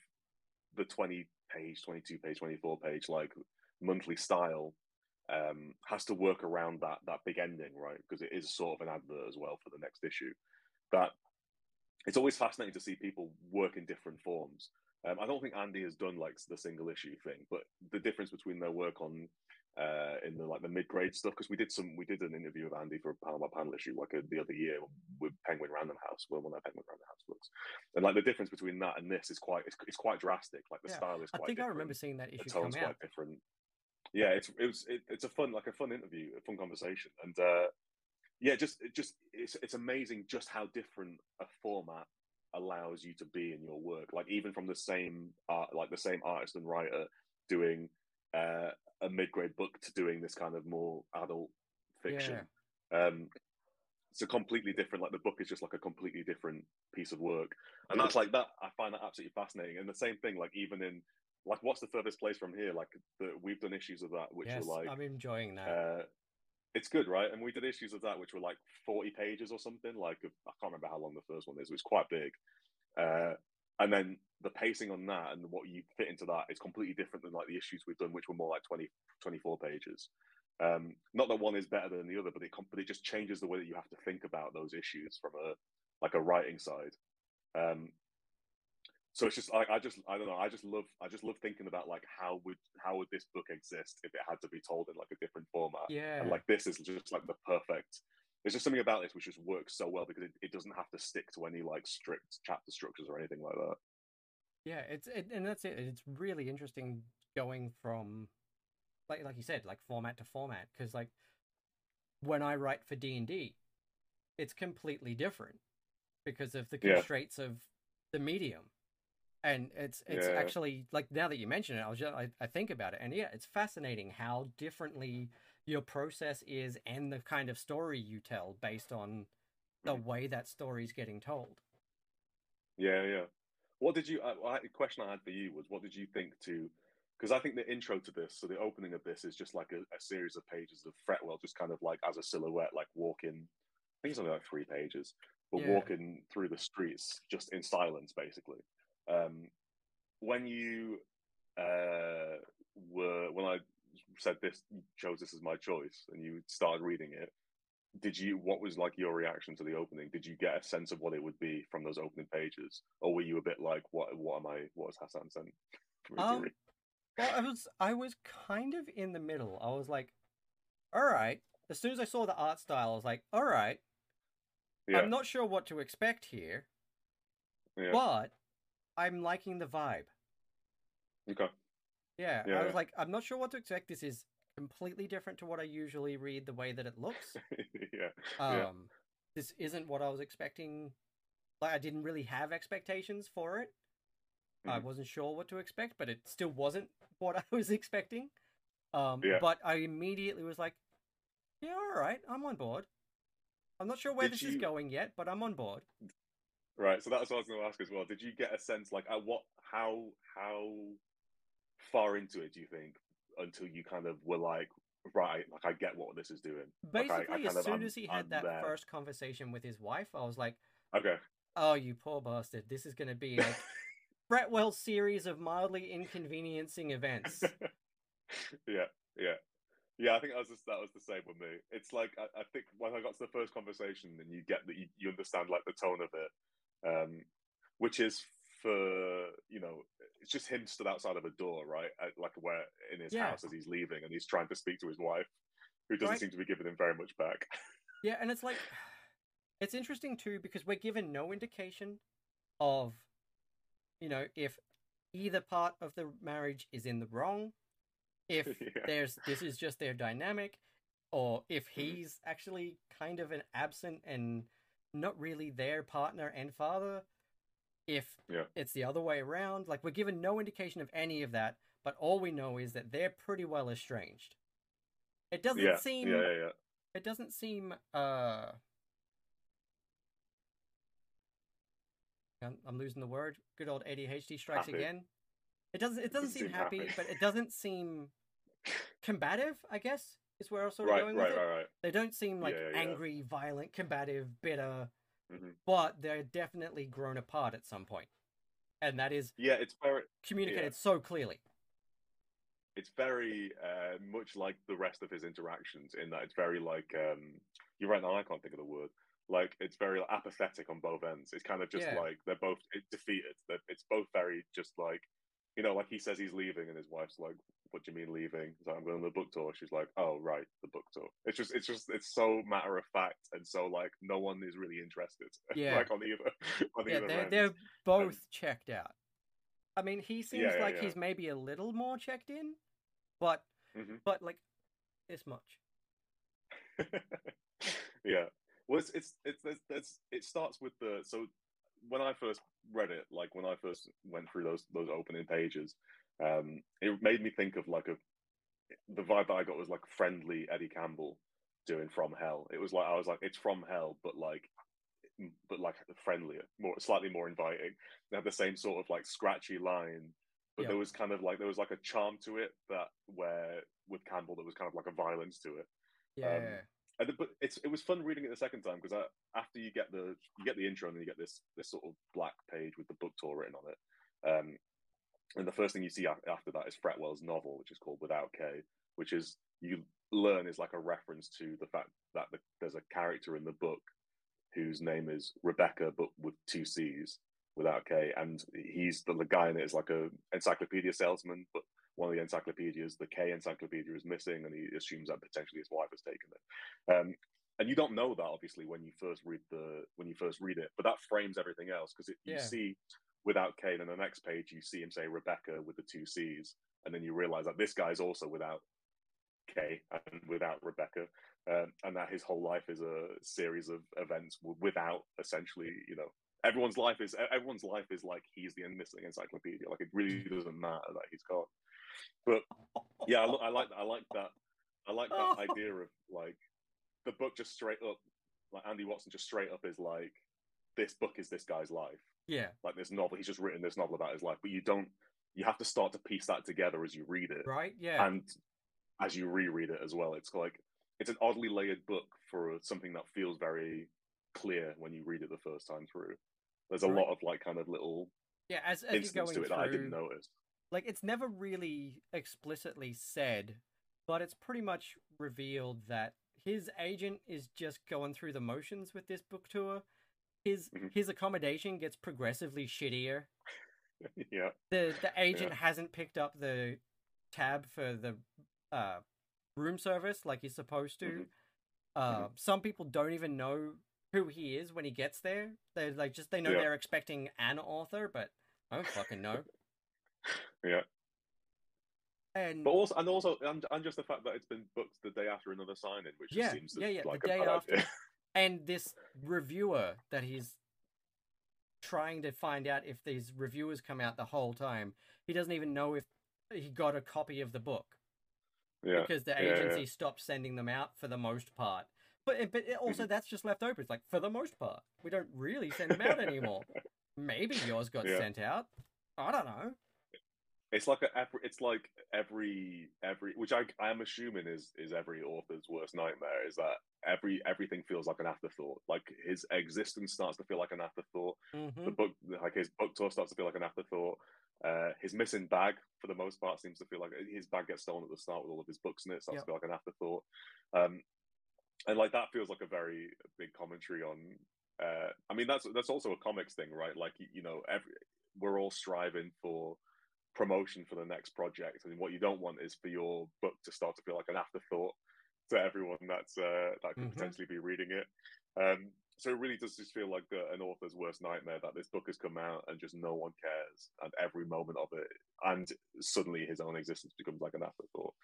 the twenty page, twenty two page, twenty four page like monthly style um, has to work around that that big ending, right? Because it is sort of an advert as well for the next issue. That it's always fascinating to see people work in different forms. Um, I don't think Andi has done like the single issue thing, but the difference between their work on uh, in the like the mid grade stuff because we did some we did an interview with Andi for a panel by panel issue like uh, the other year with Penguin Random House, well, one of Penguin Random House books, and like the difference between that and this is quite it's, it's quite drastic. Like the Yeah, style is I quite. think I different remember seeing that the issue come tone's out quite different. Yeah, it's it was it, it's a fun like a fun interview, a fun conversation, and uh, yeah, just it just it's it's amazing just how different a format allows you to be in your work. Like even from the same art, like the same artist and writer doing uh, a mid grade book to doing this kind of more adult fiction. Um, it's a completely different. Like the book is just like a completely different piece of work, and that's like that. I find that absolutely fascinating. And the same thing, like even in like what's the furthest place from here? Like the, we've done issues of that, which yes, were like I'm enjoying that. uh, it's good, right? And we did issues of that, which were like 40 pages or something. Like, I can't remember how long the first one is. It was quite big. Uh, and then the pacing on that and what you fit into that is completely different than like the issues we've done, which were more like 20, 24 pages. Um, not that one is better than the other, but it, but it just changes the way that you have to think about those issues from a like a writing side. Um, so it's just I, I just I don't know I just love I just love thinking about like how would how would this book exist if it had to be told in like a different format yeah. and like this is just like the perfect there's just something about this which just works so well because it, it doesn't have to stick to any like strict chapter structures or anything like that Yeah, it's it, and that's it. It's really interesting going from like like you said, like format to format because like when I write for D and D, it's completely different because of the Yeah. constraints of the medium, and it's it's Yeah. actually like now that you mention it, I was just, I, I think about it, and yeah, it's fascinating how differently your process is and the kind of story you tell based on the Mhm. way that story's getting told. yeah yeah what did you uh, I, the question i had for you was what did you think to because i think the intro to this so the opening of this is just like a, a series of pages of fretwell just kind of like as a silhouette like walking i think it's only like three pages but Yeah. walking through the streets just in silence basically um when you uh were when i said this chose this as my choice and you started reading it did you what was like your reaction to the opening did you get a sense of what it would be from those opening pages or were you a bit like what what am i what is hassan sent for me to Um. Well, I was I was kind of in the middle. I was like, all right. As soon as I saw the art style, I was like, all right. yeah I'm not sure what to expect here, yeah but I'm liking the vibe. okay Yeah, I was like, I'm not sure what to expect. This is completely different to what I usually read. The way that it looks. yeah Um, Yeah. this isn't what I was expecting. Like, I didn't really have expectations for it. I Mhm. wasn't sure what to expect, but it still wasn't what I was expecting. Um, Yeah. But I immediately was like, yeah, all right, I'm on board. I'm not sure where Did this is going yet, but I'm on board. Right. So that's what I was going to ask as well. Did you get a sense, like, at what, how, how far into it do you think until you kind of were like, right, like I get what this is doing. Like, I- I Basically, as of- soon I'm- as he had I'm that there. first conversation with his wife, I was like, Okay. oh, you poor bastard. This is going to be like Fretwell's series of mildly inconveniencing events. yeah, yeah, yeah. I think that was just, that was the same with me. It's like I, I think when I got to the first conversation, and you get that you, you understand like the tone of it, um, which is for you know, it's just him stood outside of a door, right, at, like where in his Yeah. house as he's leaving, and he's trying to speak to his wife, who doesn't Right. seem to be giving him very much back. Yeah, and it's like it's interesting too because we're given no indication of you know if either part of the marriage is in the wrong, if Yeah. there's this is just their dynamic, or if Mhm. he's actually kind of an absent and not really their partner and father, if Yeah. it's the other way around. Like we're given no indication of any of that, but all we know is that they're pretty well estranged. It doesn't yeah, seem yeah, yeah, yeah. it doesn't seem uh I'm, I'm losing the word good old adhd strikes Happy. again it doesn't it doesn't, Doesn't seem, seem happy, happy. but it doesn't seem combative i guess is where i'm sort of Right, going right, with it right, right. they don't seem like Yeah, yeah. angry violent combative bitter Mhm. but they're definitely grown apart at some point. And that is Yeah, it's very communicated so clearly. It's very uh, much like the rest of his interactions in that it's very like um, you're right now I can't think of the word. Like it's very apathetic on both ends. It's kind of just Yeah. like they're both defeated. That it's both very just like you know like he says he's leaving and his wife's like what do you mean leaving he's like I'm going on the book tour she's like oh right the book tour it's just it's just it's so matter of fact and so like no one is really interested Yeah. like on either on yeah either they're, they're both checked out i mean he seems Yeah, yeah, like yeah. he's maybe a little more checked in but Mhm. but like this much yeah. Well, it's, it's it's it's it's it starts with the so when I first read it, like when I first went through those those opening pages, um, it made me think of like a the vibe that I got was like friendly Eddie Campbell doing From Hell. It was like I was like it's from hell, but like but like friendlier, more slightly more inviting. They had the same sort of like scratchy line, but Yeah. there was kind of like there was like a charm to it that where with Campbell there was kind of like a violence to it. yeah And, but it's it was fun reading it the second time because after you get the you get the intro and then you get this this sort of black page with the book tour written on it, um, and the first thing you see after that is Fretwell's novel, which is called Without K, which is you learn is like a reference to the fact that the, there's a character in the book whose name is Rebecca, but with two C's without K, and he's the, the guy in it is like a encyclopedia salesman, but one of the encyclopedias, the K encyclopedia, is missing, and he assumes that potentially his wife has taken it. Um, and you don't know that obviously when you first read the when you first read it, but that frames everything else because you see without K, then the next page you see him say Rebecca with the two C's, and then you realize that this guy's also without K and without Rebecca, um, and that his whole life is a series of events without essentially, you know, everyone's life is everyone's life is like he's the missing encyclopedia. Like it really doesn't matter that he's gone. But yeah, I, I like I like that. I like that idea of like the book just straight up, like Andi Watson just straight up is like, this book is this guy's life. Yeah. Like this novel, he's just written this novel about his life, but you don't. You have to start to piece that together as you read it. Right? Yeah. And as you reread it as well it's like it's an oddly layered book for something that feels very clear when you read it the first time through. There's a Right. lot of like kind of little yeah as, as going to it that i didn't through notice. like it's never really explicitly said but it's pretty much revealed that his agent is just going through the motions with this book tour his Mhm. his accommodation gets progressively shittier. Yeah. The the agent hasn't picked up the tab for the uh room service like he's supposed to. Mhm. uh some people don't even know who he is when he gets there. They're like just they know Yeah. they're expecting an author but i don't fucking know. Yeah. And but also and also and, and just the fact that it's been booked the day after another signing which just Yeah, seems yeah, yeah, the like day a bad after. and this reviewer that he's trying to find out if these reviewers come out the whole time. He doesn't even know if he got a copy of the book Yeah. because the yeah, yeah. agency stopped sending them out for the most part. But but also mm-hmm. that's just left open. It's like for the most part, we don't really send them out anymore. Maybe yours got Yeah. sent out. I don't know. It's like a, it's like every every which I I am assuming is is every author's worst nightmare is that every everything feels like an afterthought. Like his existence starts to feel like an afterthought. hmm The book like his book tour starts to feel like an afterthought. Uh, his missing bag for the most part seems to feel like his bag gets stolen at the start with all of his books in it. Starts Yep. to feel like an afterthought. Um, and like that feels like a very big commentary on. Uh, I mean that's that's also a comics thing, right? Like you know, every we're all striving for promotion for the next project, I and what you don't want is for your book to start to feel like an afterthought to everyone that's uh, that could Mhm. potentially be reading it. Um, so it really does just feel like the, an author's worst nightmare that this book has come out and just no one cares, and every moment of it, and suddenly his own existence becomes like an afterthought.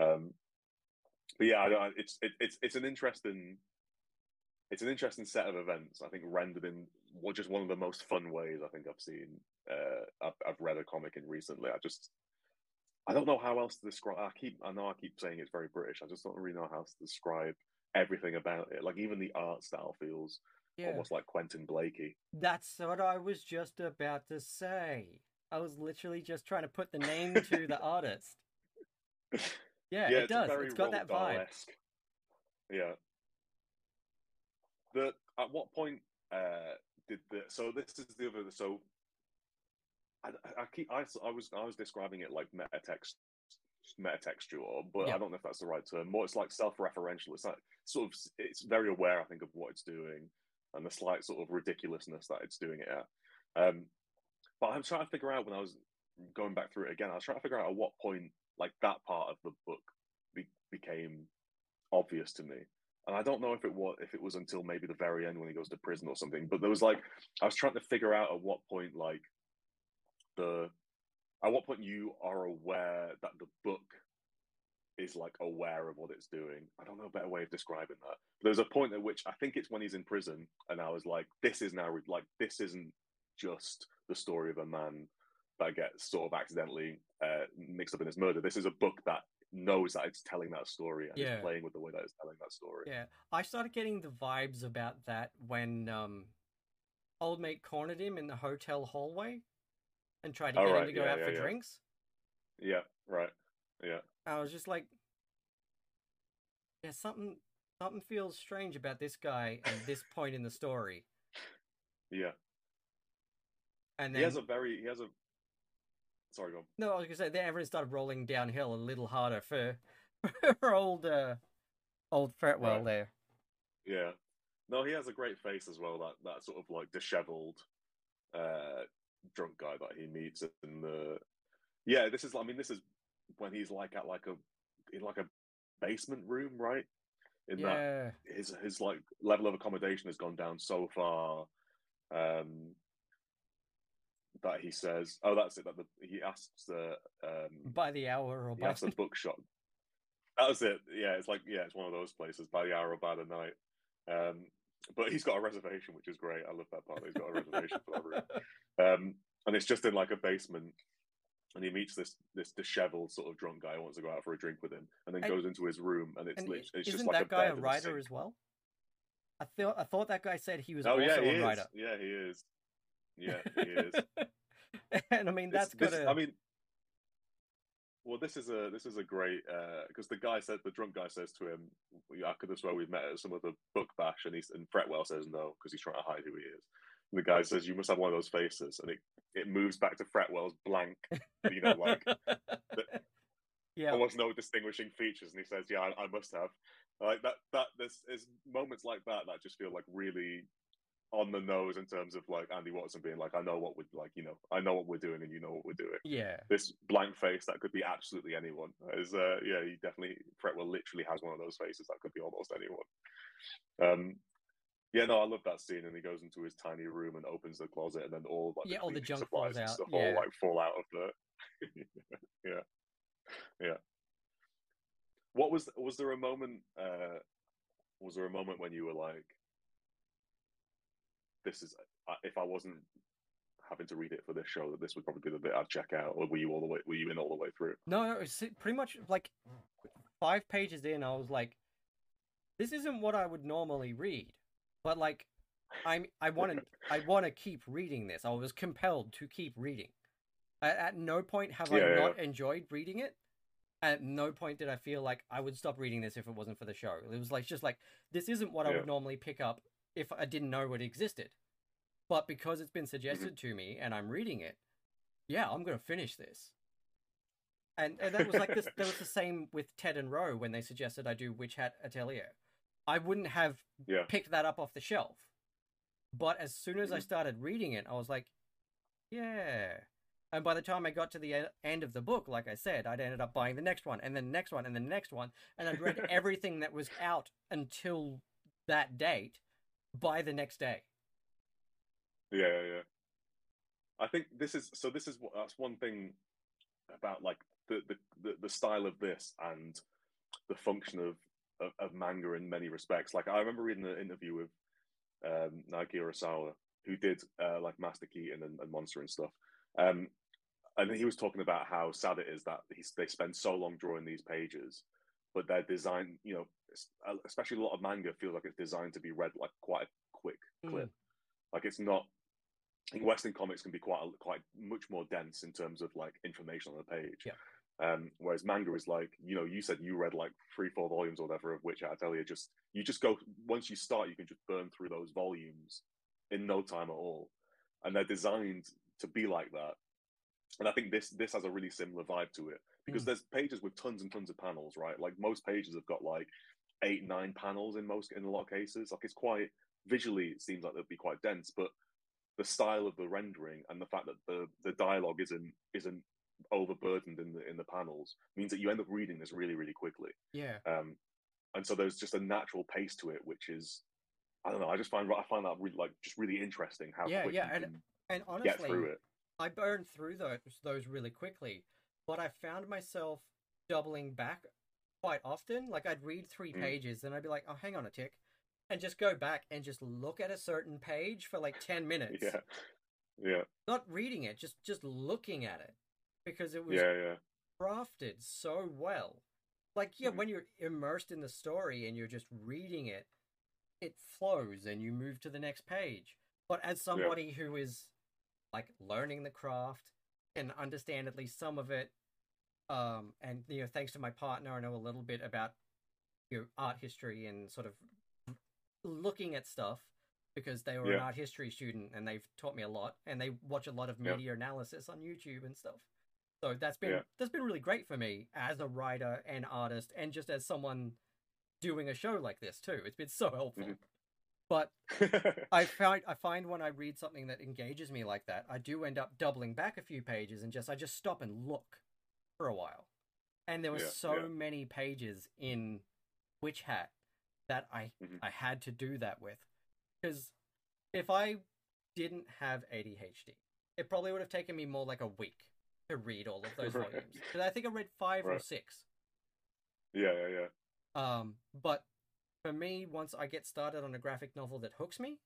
Um, but yeah, I, I, it's it, it's it's an interesting it's an interesting set of events. I think rendered in well, just one of the most fun ways I think I've seen. Uh, I've, I've read a comic in recently. I just I don't know how else to describe. I keep I know I keep saying it's very British. I just don't really know how to describe everything about it. Like even the art style feels Yeah, almost like Quentin Blakey. that's what I was just about to say. I was literally just trying to put the name to the artist. Yeah, it does. It's got that vibe. Yeah. The at what point uh did the so this is the other so I, I keep I, I was I was describing it like metatext metatextual, but Yeah. I don't know if that's the right term. More, it's like self-referential. It's like sort of it's very aware, I think, of what it's doing and the slight sort of ridiculousness that it's doing it at. Um, but I'm trying to figure out when I was going back through it again, I was trying to figure out at what point like that part of the book be- became obvious to me. And I don't know if it was if it was until maybe the very end when he goes to prison or something. But there was like I was trying to figure out at what point like the at what point you are aware that the book is like aware of what it's doing. I don't know a better way of describing that. There's a point at which I think it's when he's in prison, and I was like, this is now like this isn't just the story of a man that gets sort of accidentally uh, mixed up in his murder. This is a book that knows that it's telling that story and Yeah. is playing with the way that it's telling that story. Yeah, I started getting the vibes about that when um, old mate cornered him in the hotel hallway and tried to Oh, get him to go yeah, out yeah, for yeah. drinks. Yeah, right. Yeah. I was just like, yeah, something something feels strange about this guy at this point in the story. Yeah. And then He has a very he has a sorry, go on. no, I was gonna say then everything started rolling downhill a little harder for for old uh, old Fretwell Right. there. Yeah. No, he has a great face as well, that that sort of like disheveled uh drunk guy that he meets in the Yeah, this is I mean this is when he's like at like a in like a basement room, right? In that his his like level of accommodation has gone down so far um that he says oh that's it that the, he asks the um by the hour or he by asks the bookshop. That was it. Yeah it's like yeah it's one of those places by the hour or by the night. Um but he's got a reservation which is great i love that part he's got a reservation for that room um and it's just in like a basement and he meets this this disheveled sort of drunk guy who wants to go out for a drink with him and then And- goes into his room and it's and lit- it's isn't just like that a guy a writer as well? I thought I thought that guy said he was Oh also yeah, he a is. writer. Yeah, he is. Yeah, he is. and I mean This- that's this- a I mean, well, this is a this is a great uh, because the guy said the drunk guy says to him, "I could have swear we've met at some other book bash," and he's and Fretwell says no because he's trying to hide who he is. And the guy says, "You must have one of those faces," and it it moves back to Fretwell's blank, you know, like yeah, almost no distinguishing features, and he says, "Yeah, I, I must have." Like that that there's, there's moments like that that just feel like really on the nose in terms of like Andi Watson being like, "I know what we're like, you know, I know what we're doing, and you know what we're doing." yeah, This blank face that could be absolutely anyone is, uh, yeah, he definitely Fretwell literally has one of those faces that could be almost anyone. Um, yeah, no, I love that scene, and he goes into his tiny room and opens the closet, and then all like Yeah, all the junk supplies falls and out, stuff yeah. all like fall out of the. yeah, yeah. What was was there a moment? Uh, was there a moment when you were like, "This is uh, if I wasn't having to read it for this show, that this would probably be the bit I'd check out. Or were you all the way? Were you in all the way through? No, no, it's pretty much like five pages in. I was like, "This isn't what I would normally read," but like, I'm I want to I want to keep reading this. I was compelled to keep reading. At, at no point have Yeah, I yeah, not enjoyed reading it. At no point did I feel like I would stop reading this if it wasn't for the show. It was like just like this isn't what I would normally pick up if I didn't know it existed. But because it's been suggested to me and I'm reading it, yeah, I'm gonna finish this. And, and that was like this. That was the same with Ted and Roe when they suggested I do Witch Hat Atelier. I wouldn't have Yeah. picked that up off the shelf, but as soon as I Mhm. started reading it, I was like, yeah. And by the time I got to the end of the book, like I said, I'd ended up buying the next one, and then the next one, and the next one, and I'd read everything that was out until that date by the next day. Yeah, yeah, yeah. I think this is so. This is what that's one thing about like the the the, style of this and the function of, of of manga in many respects. Like I remember reading an interview with um, Naoki Urasawa, who did uh, like Master Keaton and, and Monster and stuff. Um, and he was talking about how sad it is that they spend so long drawing these pages, but they're designed, you know, especially a lot of manga feels like it's designed to be read like quite a quick clip. Like it's not. I think Western comics can be quite a, quite much more dense in terms of like information on the page. Yeah. Um, whereas manga is like, you know, you said you read like three, four volumes or whatever of which I tell you, just you just go once you start, you can just burn through those volumes in no time at all, and they're designed to be like that. And I think this this has a really similar vibe to it because Mm. there's pages with tons and tons of panels, right? Like most pages have got like eight, nine panels in most in a lot of cases. Like it's quite visually, it seems like they'd be quite dense, but the style of the rendering and the fact that the the dialogue isn't isn't overburdened in the in the panels means that you end up reading this really really quickly. Yeah. Um, and so there's just a natural pace to it, which is I don't know. I just find I find that really like just really interesting how Yeah, quick yeah, and And get through honestly, it. I burned through those those really quickly, but I found myself doubling back quite often. Like I'd read three Mm. pages, and I'd be like, "Oh, hang on a tick," and just go back and just look at a certain page for like ten minutes. Yeah, yeah, Not reading it, just just looking at it, because it was yeah, yeah. crafted so well. Like, yeah, Mhm. when you're immersed in the story and you're just reading it, it flows and you move to the next page. But as somebody who is like learning the craft and understand at least some of it, um, and you know, thanks to my partner, I know a little bit about you know, art history and sort of looking at stuff because they were an art history student and they've taught me a lot and they watch a lot of Yeah. media analysis on YouTube and stuff. So that's been Yeah. that's been really great for me as a writer and artist and just as someone doing a show like this too. It's been so helpful. Mhm. But I find I find when I read something that engages me like that, I do end up doubling back a few pages and just I just stop and look for a while. And there were Yeah, so yeah. many pages in Witch Hat that I Mhm. I had to do that with because if I didn't have ADHD, it probably would have taken me more like a week to read all of those Right. volumes. Because I think I read five or six. yeah, yeah, yeah. Um, but for me, once I get started on a graphic novel that hooks me,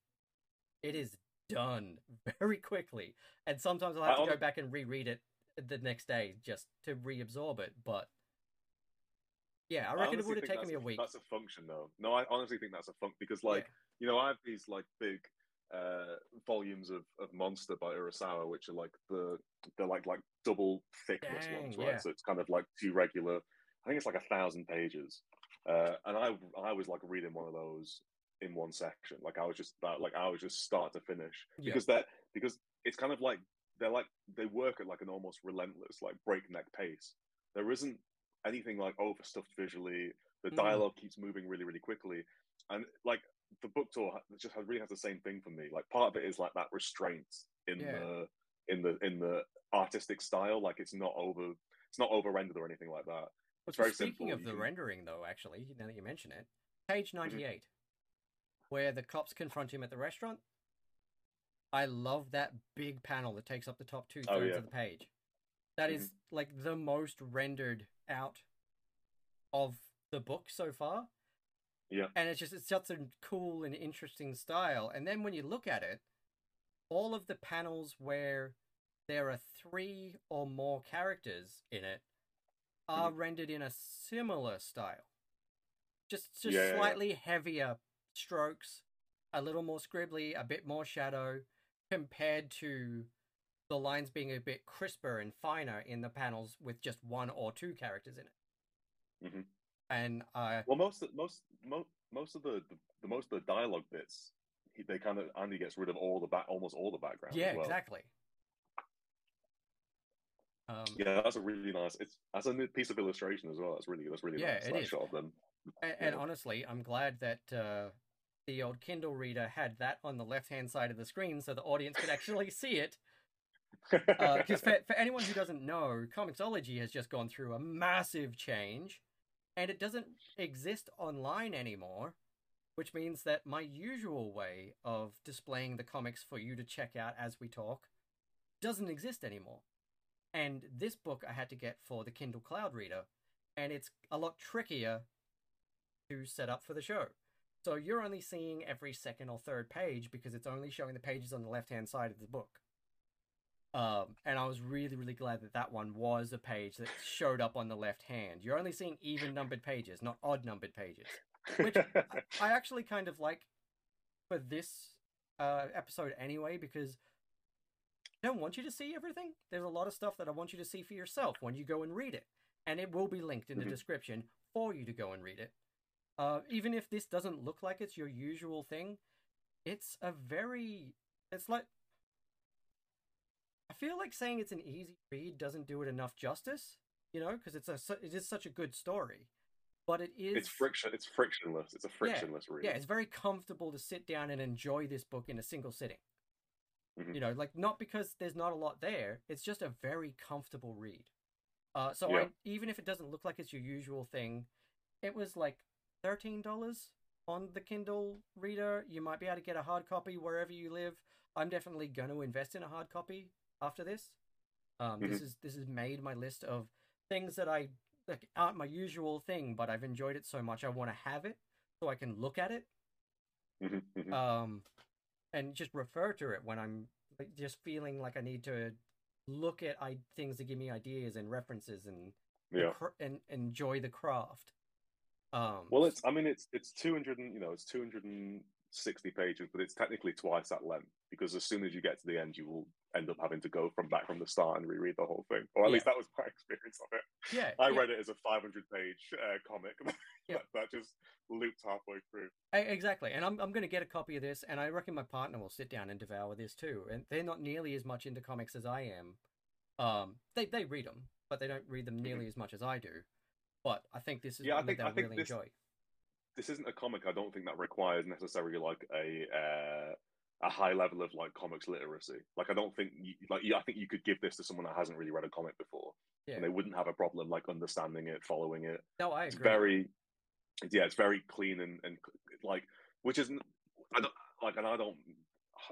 it is done very quickly. And sometimes I'll have I to go back and reread it the next day just to reabsorb it. But yeah, I reckon it would have taken me a week. That's a function, though. No, I honestly think that's a function because, like, Yeah. you know, I have these like big uh volumes of, of Monster by Urasawa, which are like the they're like like double thickness Dang, ones, right? yeah. So it's kind of like two regular. I think it's like a thousand pages, uh, and I I was like reading one of those in one section. Like I was just that like I was just start to finish Yeah. because that because it's kind of like they're like they work at like an almost relentless like breakneck pace. There isn't anything like overstuffed visually. The Mm. dialogue keeps moving really really quickly, and like the book tour just has- really has the same thing for me. Like part of it is like that restraint in Yeah. the in the in the artistic style. Like it's not over it's not over rendered or anything like that. It's very speaking simple. of the can- rendering, though, actually, now that you mention it, page Mm-hmm. 98, where the cops confront him at the restaurant. I love that big panel that takes up the top two thirds yeah. of the page. That is like the most rendered out of the book so far. Yeah. And it's just it's such a cool and interesting style. And then when you look at it, all of the panels where there are three or more characters in it are rendered in a similar style. Just just Yeah, slightly heavier strokes, a little more scribbly, a bit more shadow, compared to the lines being a bit crisper and finer in the panels with just one or two characters in it. Mhm. And uh, Well, most most most most of the, the, the most of the dialogue bits, he, they kind of Andi gets rid of all the back, almost all the background. yeah, as well. exactly. Um, Yeah, that's a really nice. It's that's a piece of illustration as well. That's really that's really Yeah, nice. it that is. shot of them. And, and Yeah. honestly, I'm glad that uh, the old Kindle reader had that on the left hand side of the screen so the audience could actually see it. Because for, for anyone who doesn't know, Comixology has just gone through a massive change and it doesn't exist online anymore, which means that my usual way of displaying the comics for you to check out as we talk doesn't exist anymore. And this book I had to get for the Kindle Cloud Reader, and it's a lot trickier to set up for the show. So you're only seeing every second or third page because it's only showing the pages on the left hand side of the book. Um, and I was really, really glad that that one was a page that showed up on the left hand. You're only seeing even numbered pages, not odd numbered pages. Which I, I actually kind of like for this uh, episode anyway because I don't want you to see everything. There's a lot of stuff that I want you to see for yourself when you go and read it, and it will be linked in the Mhm. description for you to go and read it. Uh, even if this doesn't look like it's your usual thing, it's a very it's like I feel like saying it's an easy read doesn't do it enough justice, you know, because it's a it is such a good story, but it is it's friction. It's frictionless. It's a frictionless read. yeah, it's very comfortable to sit down and enjoy this book in a single sitting. Mhm. You know, like not because there's not a lot there, it's just a very comfortable read. Uh, so Yeah. I, even if it doesn't look like it's your usual thing, it was like thirteen dollars on the Kindle Reader. You might be able to get a hard copy wherever you live. I'm definitely going to invest in a hard copy after this. Um, This is this has made my list of things that I like aren't my usual thing, but I've enjoyed it so much I want to have it so I can look at it Mhm, mhm. um, and just refer to it when I'm like, just feeling like I need to look at I- things that give me ideas and references and and yeah. cr- and enjoy the craft. Um, Well, it's. I mean, it's it's two hundred and you know it's two hundred and sixty pages, but it's technically twice that length because as soon as you get to the end, you will end up having to go from back from the start and reread the whole thing. Or at Yeah. least that was my experience of it. yeah, I yeah, read it as a five hundred page uh, comic Yeah. that, that just looped halfway through. exactly. And I'm I'm going to get a copy of this, and I reckon my partner will sit down and devour this too. And they're not nearly as much into comics as I am. Um, they they read them, but they don't read them nearly as much as I do. But I think this is Mm-hmm. Yeah, I think- that I they'll really this- enjoy. This isn't a comic. I don't think that requires necessarily like a uh, a high level of like comics literacy. Like I don't think you, like I think you could give this to someone that hasn't really read a comic before, Yeah. and they wouldn't have a problem like understanding it, following it. No, I it's very yeah it's very clean and, and like which isn't i don't like and i don't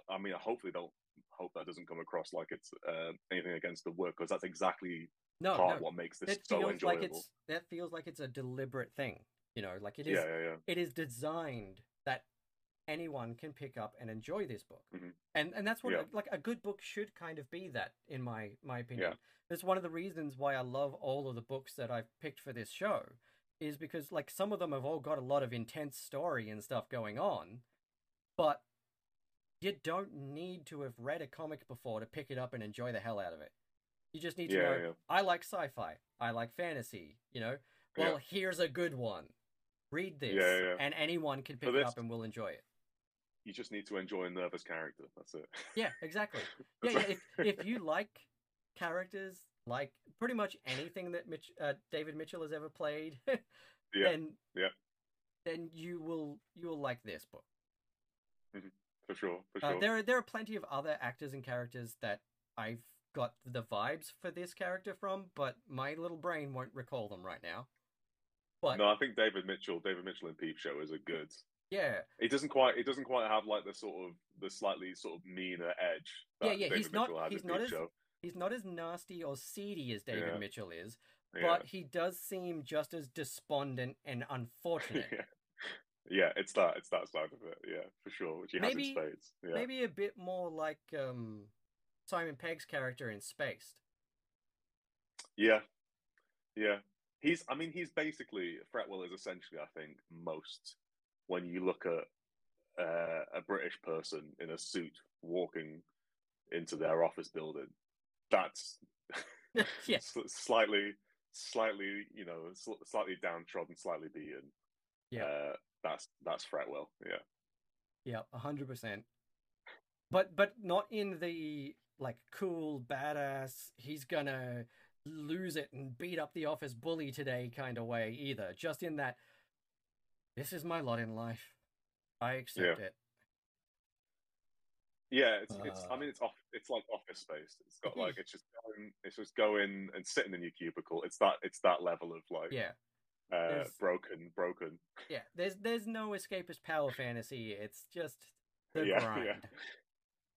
i mean i hopefully don't hope that doesn't come across like it's uh, anything against the work because that's exactly no, part no. what makes this it so feels enjoyable like it's that feels like it's a deliberate thing you know like it is yeah yeah yeah it is designed that anyone can pick up and enjoy this book Mhm. and and that's what Yeah. like a good book should kind of be that in my my opinion that's one of the reasons why i love all of the books that i've picked for this show is because like some of them have all got a lot of intense story and stuff going on but you don't need to have read a comic before to pick it up and enjoy the hell out of it you just need to Yeah, know yeah. i like sci-fi i like fantasy you know Yeah. well here's a good one read this Yeah, yeah. and anyone can pick it up and will enjoy it you just need to enjoy a nervous character that's it. Yeah exactly. Yeah, yeah if, if you like characters like pretty much anything that Mitch, uh, david mitchell has ever played Yeah, then yeah. then you will you will like this book. For sure for uh, there are there are plenty of other actors and characters that i've got the vibes for this character from but my little brain won't recall them right now. But no i think david mitchell david mitchell in peep show is a good yeah it doesn't quite it doesn't quite have like the sort of the slightly sort of meaner edge Yeah, that yeah, he's David not- Mitchell had he's not as- show. he's not as nasty or seedy as david Yeah. mitchell is Yeah. but he does seem just as despondent and unfortunate yeah. Yeah, it's that. It's that side of it. Yeah, for sure. Which he has Maybe- in spades. Yeah. Maybe a bit more like um, Simon Pegg's character in Spaced. Yeah, yeah. He's. I mean, he's basically Fretwell is essentially. I think most when you look at uh, a British person in a suit walking into their office building, that's yeah, slightly, slightly, you know, sl- slightly downtrodden, slightly beaten. Yeah. Uh, that's that's Fretwell. Yeah. yeah, a hundred percent. But but not in the like cool badass. He's gonna lose it and beat up the office bully today kind of way either. Just in that, this is my lot in life. I accept it. Yeah, it's, it's. I Uh. mean, it's off. It's like office space. It's got like it's just going. It's just go in and sitting in your cubicle. It's that. It's that level of like Yeah, uh, broken, broken. yeah. There's there's no escapist power fantasy. It's just the Yeah, grind. yeah.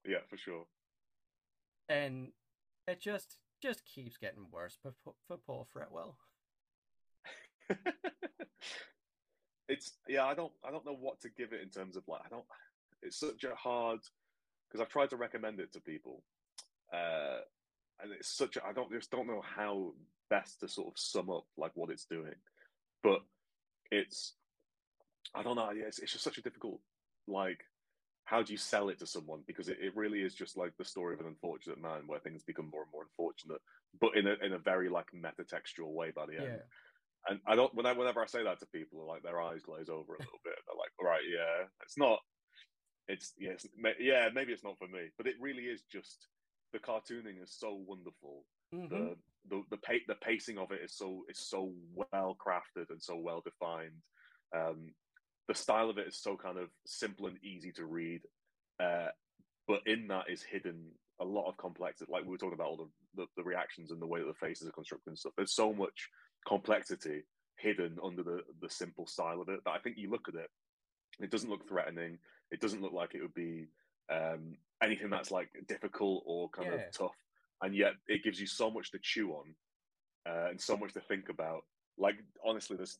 Yeah, for sure. and it just just keeps getting worse for for, for poor Fretwell. it's yeah. I don't. I don't know what to give it in terms of like. I don't. It's such a hard because I've tried to recommend it to people, uh, and it's such. I don't just don't know how best to sort of sum up like what it's doing, but it's. I don't know. It's, it's just such a difficult like. How do you sell it to someone? Because it, it really is just like the story of an unfortunate man where things become more and more unfortunate, but in a in a very like metatextual way by the end. Yeah, And I don't when I, whenever I say that to people, like their eyes glaze over a little bit. They're like, "All right, yeah, it's not. It's yes, ma- yeah, maybe it's not for me." But it really is just the cartooning is so wonderful. Mhm. The the the, pa- the pacing of it is so is so well crafted and so well defined. Um, the style of it is so kind of simple and easy to read, uh, but in that is hidden a lot of complexity. Like we were talking about all the, the, the reactions and the way that the faces are constructed and stuff. There's so much complexity hidden under the the simple style of it that I think you look at it, it doesn't look threatening. It doesn't look like it would be um, anything that's like difficult or kind Yeah. of tough, and yet it gives you so much to chew on uh, and so much to think about. Like honestly, this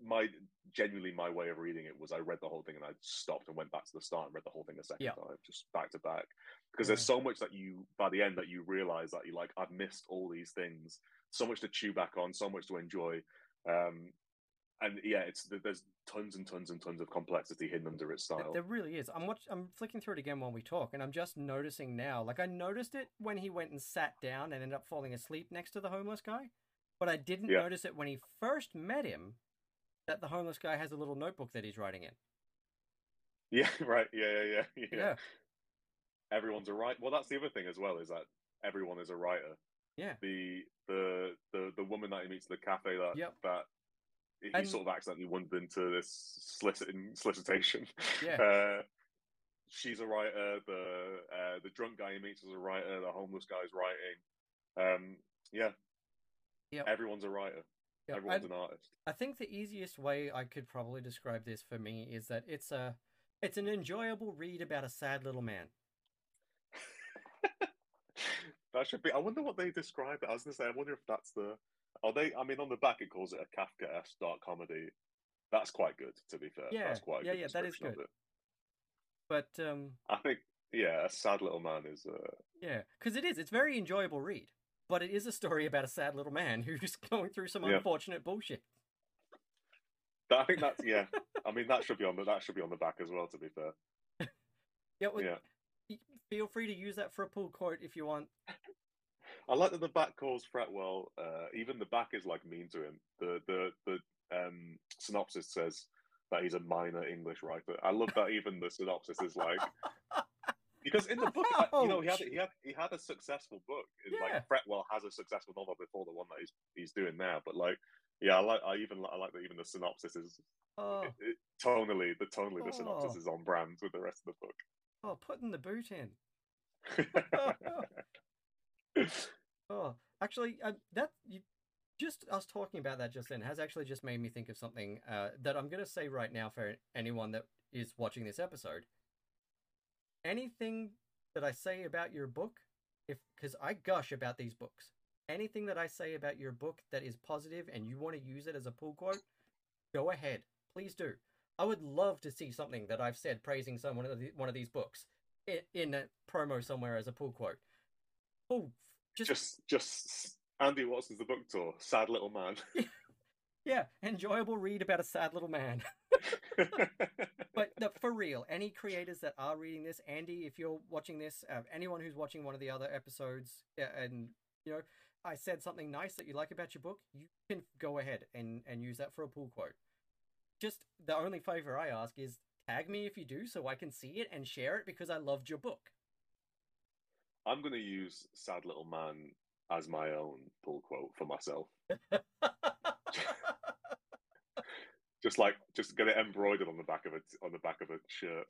my genuinely my way of reading it was I read the whole thing and I stopped and went back to the start and read the whole thing a second Yeah. time, just back to back. Because there's so much that you by the end that you realize that you like I've missed all these things, so much to chew back on, so much to enjoy. Um, and yeah, it's there's tons and tons and tons of complexity hidden under its style. There really is. I'm watch- I'm flicking through it again while we talk, and I'm just noticing now. Like I noticed it when he went and sat down and ended up falling asleep next to the homeless guy, but I didn't Yeah. notice it when he first met him. That the homeless guy has a little notebook that he's writing in. Yeah, right. Yeah, yeah, yeah, yeah. Yeah, Everyone's a writer. Well, that's the other thing as well is that everyone is a writer. Yeah, the the the the woman that he meets at the cafe that Yep. that he And- sort of accidentally wandered into this solicitation. Yeah. Uh, she's a writer. The uh, the drunk guy he meets is a writer. The homeless guy's writing. Um, yeah. Yep. Everyone's a writer. yeah. Everyone's And an artist. I think the easiest way I could probably describe this for me is that it's a it's an enjoyable read about a sad little man. that should be. I wonder what they describe it. I was going to say. I wonder if that's the. Are they? I mean, on the back it calls it a Kafka-esque dark comedy. That's quite good, to be fair. Yeah, that's quite yeah, yeah, that is good. But um, I think, yeah, a sad little man is. Uh, yeah, because it is. It's very enjoyable read. But it is a story about a sad little man who's going through some Yeah. unfortunate bullshit. I think that's yeah. I mean, that should be on the that should be on the back as well. To be fair, Yeah, well, yeah. Feel free to use that for a pull quote if you want. I like that the back calls Fretwell. Uh, even the back is like mean to him. The the the um, synopsis says that he's a minor English writer. I love that even the synopsis is like because in the book, you know, he had he had he had a successful book. Yeah. Like Fretwell has a successful novel before the one that he's he's doing now. But like, yeah, I like I even I like that even the synopsis is Oh, it, it, tonally the tonally the synopsis Oh. is on brand with the rest of the book. Oh, putting the boot in. Oh, actually, uh, that you just us talking about that just then has actually just made me think of something uh, that I'm going to say right now for anyone that is watching this episode. Anything that I say about your book, if because I gush about these books, anything that I say about your book that is positive and you want to use it as a pull quote, go ahead, please do. I would love to see something that I've said praising someone of the, one of these books in, in a promo somewhere as a pull quote. Oh, just, Just just Andi Watson's the book tour. Sad little man. yeah, enjoyable read about a sad little man. but no, for real, any creators that are reading this, Andi, if you're watching this, uh, anyone who's watching one of the other episodes, uh, and you know, I said something nice that you like about your book, you can go ahead and and use that for a pull quote. Just the only favor I ask is tag me if you do, so I can see it and share it because I loved your book. I'm gonna use sad little man as my own pull quote for myself. Just like just get it embroidered on the back of it on the back of a shirt.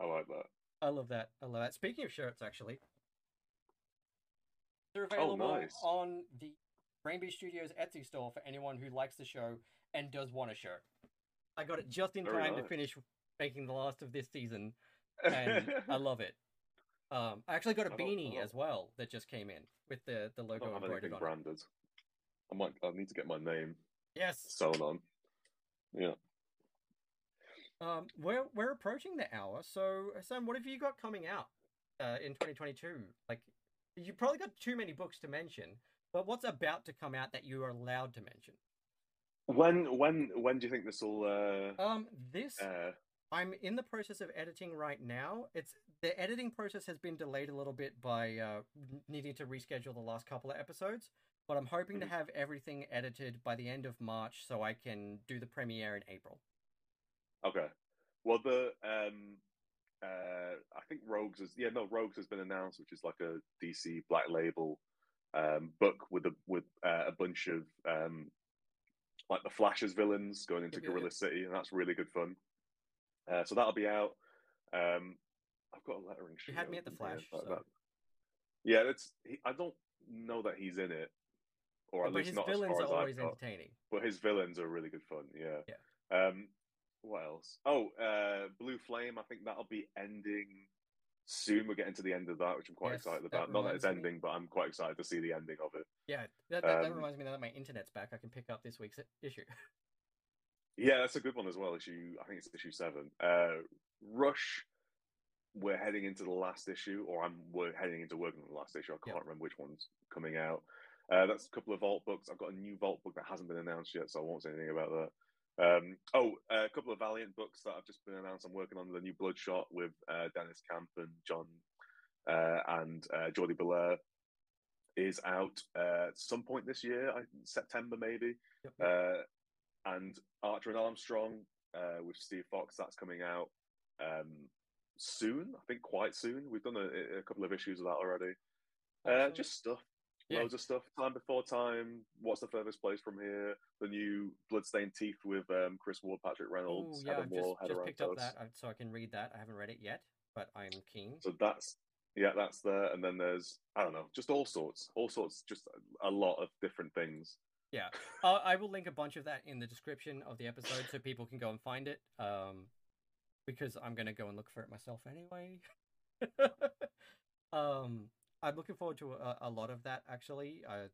I like that. I love that. I love that. Speaking of shirts, actually, they're oh, available Oh, nice. on the Rainbow Studios Etsy store for anyone who likes the show and does want a shirt. I got it just in Very time to finish making the last of this season, and I love it. Um, I actually got a I beanie don't- as well that just came in with the the I logo don't have embroidered anything on it. branded. I might. I need to get my name Yes. sewn on. Yeah. Um, we're we're approaching the hour, so Sam, what have you got coming out uh, in 2022? Like, you probably got too many books to mention, but what's about to come out that you are allowed to mention? When when when do you think this will? Uh, Um, this uh, I'm in the process of editing right now. It's the editing process has been delayed a little bit by uh, needing to reschedule the last couple of episodes, but I'm hoping to Mhm. have everything edited by the end of March so I can do the premiere in April. okay. Well, the um, uh, I think Rogues is yeah no Rogues has been announced, which is like a DC Black Label um book with a with uh, a bunch of um like the Flash's villains going into Yep, yep, Gorilla. City, and that's really good fun. Uh, so that'll be out. Um, I've got a lettering sheet. had me at the Flash, like so- Yeah, it's. He, I don't know that he's in it, or at but least his not villains as are far as always entertaining. But his villains are really good fun. Yeah. Yeah. Um, what else? Oh, uh, Blue Flame. I think that'll be ending soon. We're getting to the end of that, which I'm quite Yes, excited that about. Not that it's reminds me- ending, but I'm quite excited to see the ending of it. Yeah, that, that, that Um, reminds me now that my internet's back, I can pick up this week's issue. Yeah, that's a good one as well. Issue, I think it's issue seven. Uh, Rush. We're heading into the last issue, or I'm we're heading into working on the last issue. I can't Yep. remember which one's coming out. Uh, that's a couple of Vault books. I've got a new Vault book that hasn't been announced yet, so I won't say anything about that. Um, oh, a couple of Valiant books that I've just been announced. I'm working on the new Bloodshot with uh, Deniz Camp and John uh, and uh, Jordie Bellaire is out uh, at some point this year, I, September maybe. Yep. Uh, and Archer and Armstrong uh, with Steve Fox, that's coming out um, soon. I think quite soon. We've done a, a couple of issues of that already. Uh, just stuff, Yeah. loads of stuff. Time before time. What's the furthest place from here? The new Bloodstained Teeth with um, Chris Ward, Patric Reynolds, yeah, Heather I've Moore, just, Heather just picked up that so I can read that. I haven't read it yet, but I'm keen. So that's yeah, that's there. And then there's I don't know, just all sorts, all sorts, just a, a lot of different things. Yeah, uh, I will link a bunch of that in the description of the episode so people can go and find it. Um, because I'm gonna go and look for it myself anyway. um, I'm looking forward to a, a lot of that actually. Uh,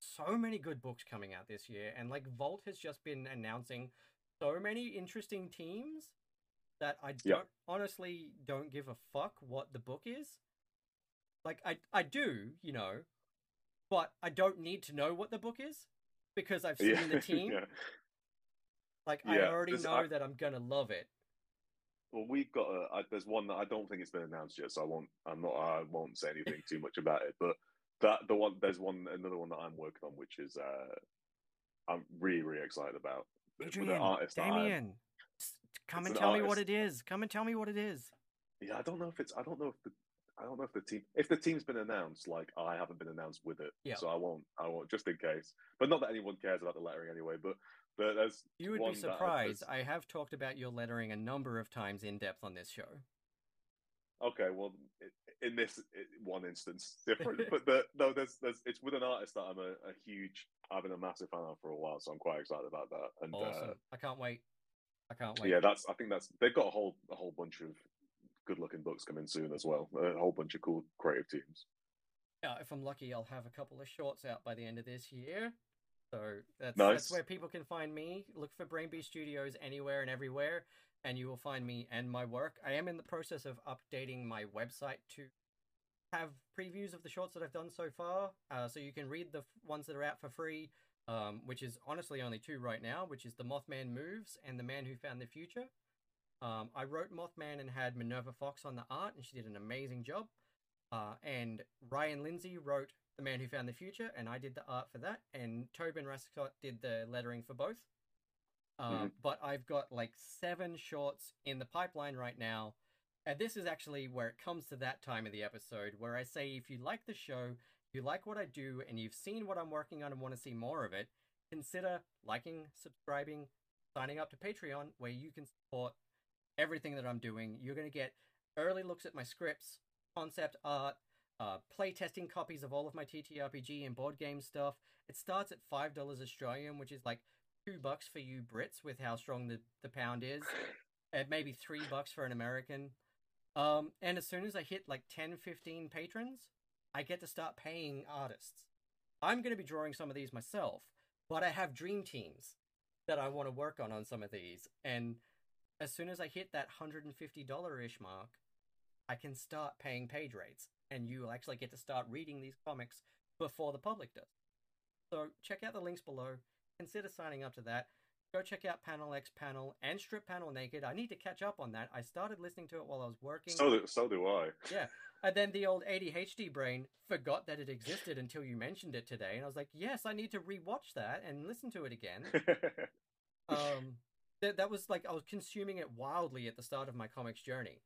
so many good books coming out this year, and like Vault has just been announcing so many interesting teams that I don't Yeah. honestly don't give a fuck what the book is. Like I I do, you know, but I don't need to know what the book is because I've seen Yeah, the team. yeah. Like I already there's- know I- that I'm gonna love it. Well, we've got a. I, there's one that I don't think it's been announced yet, so I won't. I'm not. I won't say anything too much about it. But that the one. There's one. Another one that I'm working on, which is. uh I'm really, really excited about. Adrian, artist Damien, come and an tell me what it is. Come and tell me what it is. Yeah, I don't know if it's. I don't know if the. I don't know if the team. If the team's been announced, like I haven't been announced with it, Yeah. so I won't. I won't just in case. But not that anyone cares about the lettering anyway. But but there's. You would be surprised. I have talked about your lettering a number of times in depth on this show. Okay, well, in this one instance, different. but the, no, there's, there's, it's with an artist that I'm a, a huge, I've been a massive fan of for a while, so I'm quite excited about that. And Awesome. uh, I can't wait. I can't wait. yeah, that's, I think that's, they've got a whole, a whole bunch of good-looking books coming soon as well. A whole bunch of cool creative teams. Yeah, if I'm lucky, I'll have a couple of shorts out by the end of this year. So that's Nice. that's where people can find me. Look for Brain Beast Studios anywhere and everywhere, and you will find me and my work. I am in the process of updating my website to have previews of the shorts that I've done so far, uh, so you can read the f- ones that are out for free. Um, which is honestly only two right now, which is the Mothman Moves and the Man Who Found the Future. Um, I wrote Mothman and had Minerva Fox on the art, and she did an amazing job. Uh, and Ryan Lindsay wrote The Man Who Found the Future, and I did the art for that. And Tobin Rascott did the lettering for both. Uh, Mhm. But I've got like seven shorts in the pipeline right now. And this is actually where it comes to that time of the episode where I say if you like the show, you like what I do, and you've seen what I'm working on and want to see more of it, consider liking, subscribing, signing up to Patreon, where you can support everything that I'm doing. You're going to get early looks at my scripts, concept art, uh, copies of all of my TTRPG and board game stuff. It starts at five dollars Australian, which is like two bucks for you Brits with how strong the, the pound is, and maybe three bucks for an American. Um, and as soon as I hit like 10, 15 patrons, I get to start paying artists. I'm going to be drawing some of these myself, but I have dream teams that I want to work on on some of these. And as soon as I hit that $150 ish mark, I can start paying page rates, and you will actually get to start reading these comics before the public does. So check out the links below. Consider signing up to that. Go check out Panel X Panel and Strip Panel Naked. I need to catch up on that. I started listening to it while I was working. So do, so do I. Yeah. And then the old ADHD brain forgot that it existed until you mentioned it today. And I was like, yes, I need to rewatch that and listen to it again. Um, that, that was like, I was consuming it wildly at the start of my comics journey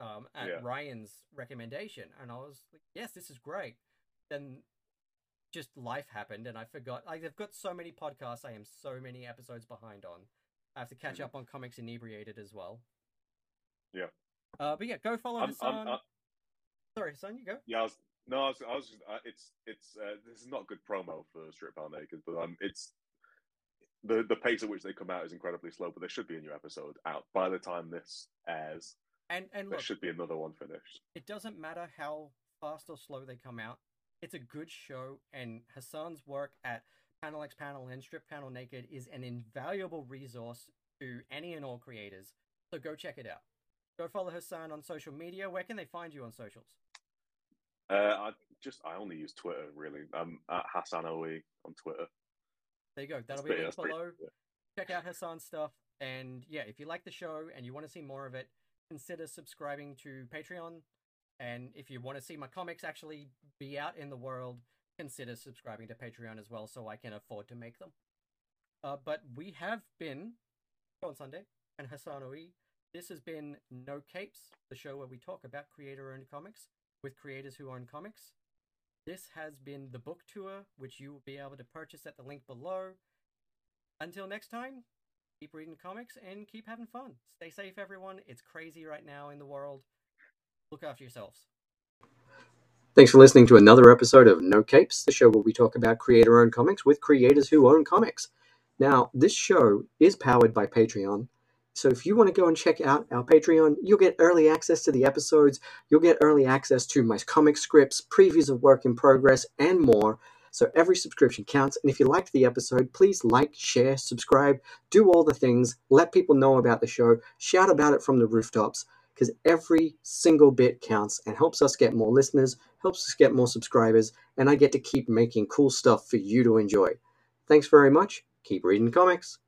um, at Yeah. Ryan's recommendation. And I was like, yes, this is great. Then just life happened and I forgot. Like, they've got so many podcasts I am so many episodes behind on. I have to catch Mhm. up on Comics Inebriated as well. Yeah. Uh, but yeah, go follow I'm, Hassan. I'm, i Sorry, Hassan, you go. yeah, I was, no, I was, I was just, uh, it's, it's, uh, this is not good promo for Strip Panel Naked, but um, it's the the pace at which they come out is incredibly slow. But there should be a new episode out by the time this airs. And and There should be another one finished. it doesn't matter how fast or slow they come out. It's a good show, and Hassan's work at Panel X Panel and Strip Panel Naked is an invaluable resource to any and all creators. So go check it out. Go follow Hassan on social media. Where can they find you on socials? Uh, I just, I only use Twitter really. I'm at Hassan OE on Twitter. There you go. That'll That's be pretty- linked that's pretty- below. yeah. Check out Hassan's stuff. And yeah, if you like the show and you want to see more of it, consider subscribing to Patreon. And if you want to see my comics actually be out in the world, consider subscribing to Patreon as well so I can afford to make them. Uh, but we have been Shaun Sunday and Hassan. This has been No Capes, the show where we talk about creator owned comics with creators who own comics. This has been the book tour, which you will be able to purchase at the link below. Until next time, keep reading comics and keep having fun. Stay safe, everyone. It's crazy right now in the world. Look after yourselves. Thanks for listening to another episode of No Capes, the show where we talk about creator owned comics with creators who own comics. Now, this show is powered by Patreon. So if you want to go and check out our Patreon, you'll get early access to the episodes, you'll get early access to my comic scripts, previews of work in progress, and more. So every subscription counts. And if you liked the episode, please like, share, subscribe, do all the things, let people know about the show, shout about it from the rooftops because every single bit counts and helps us get more listeners, helps us get more subscribers, and I get to keep making cool stuff for you to enjoy. Thanks very much. Keep reading comics.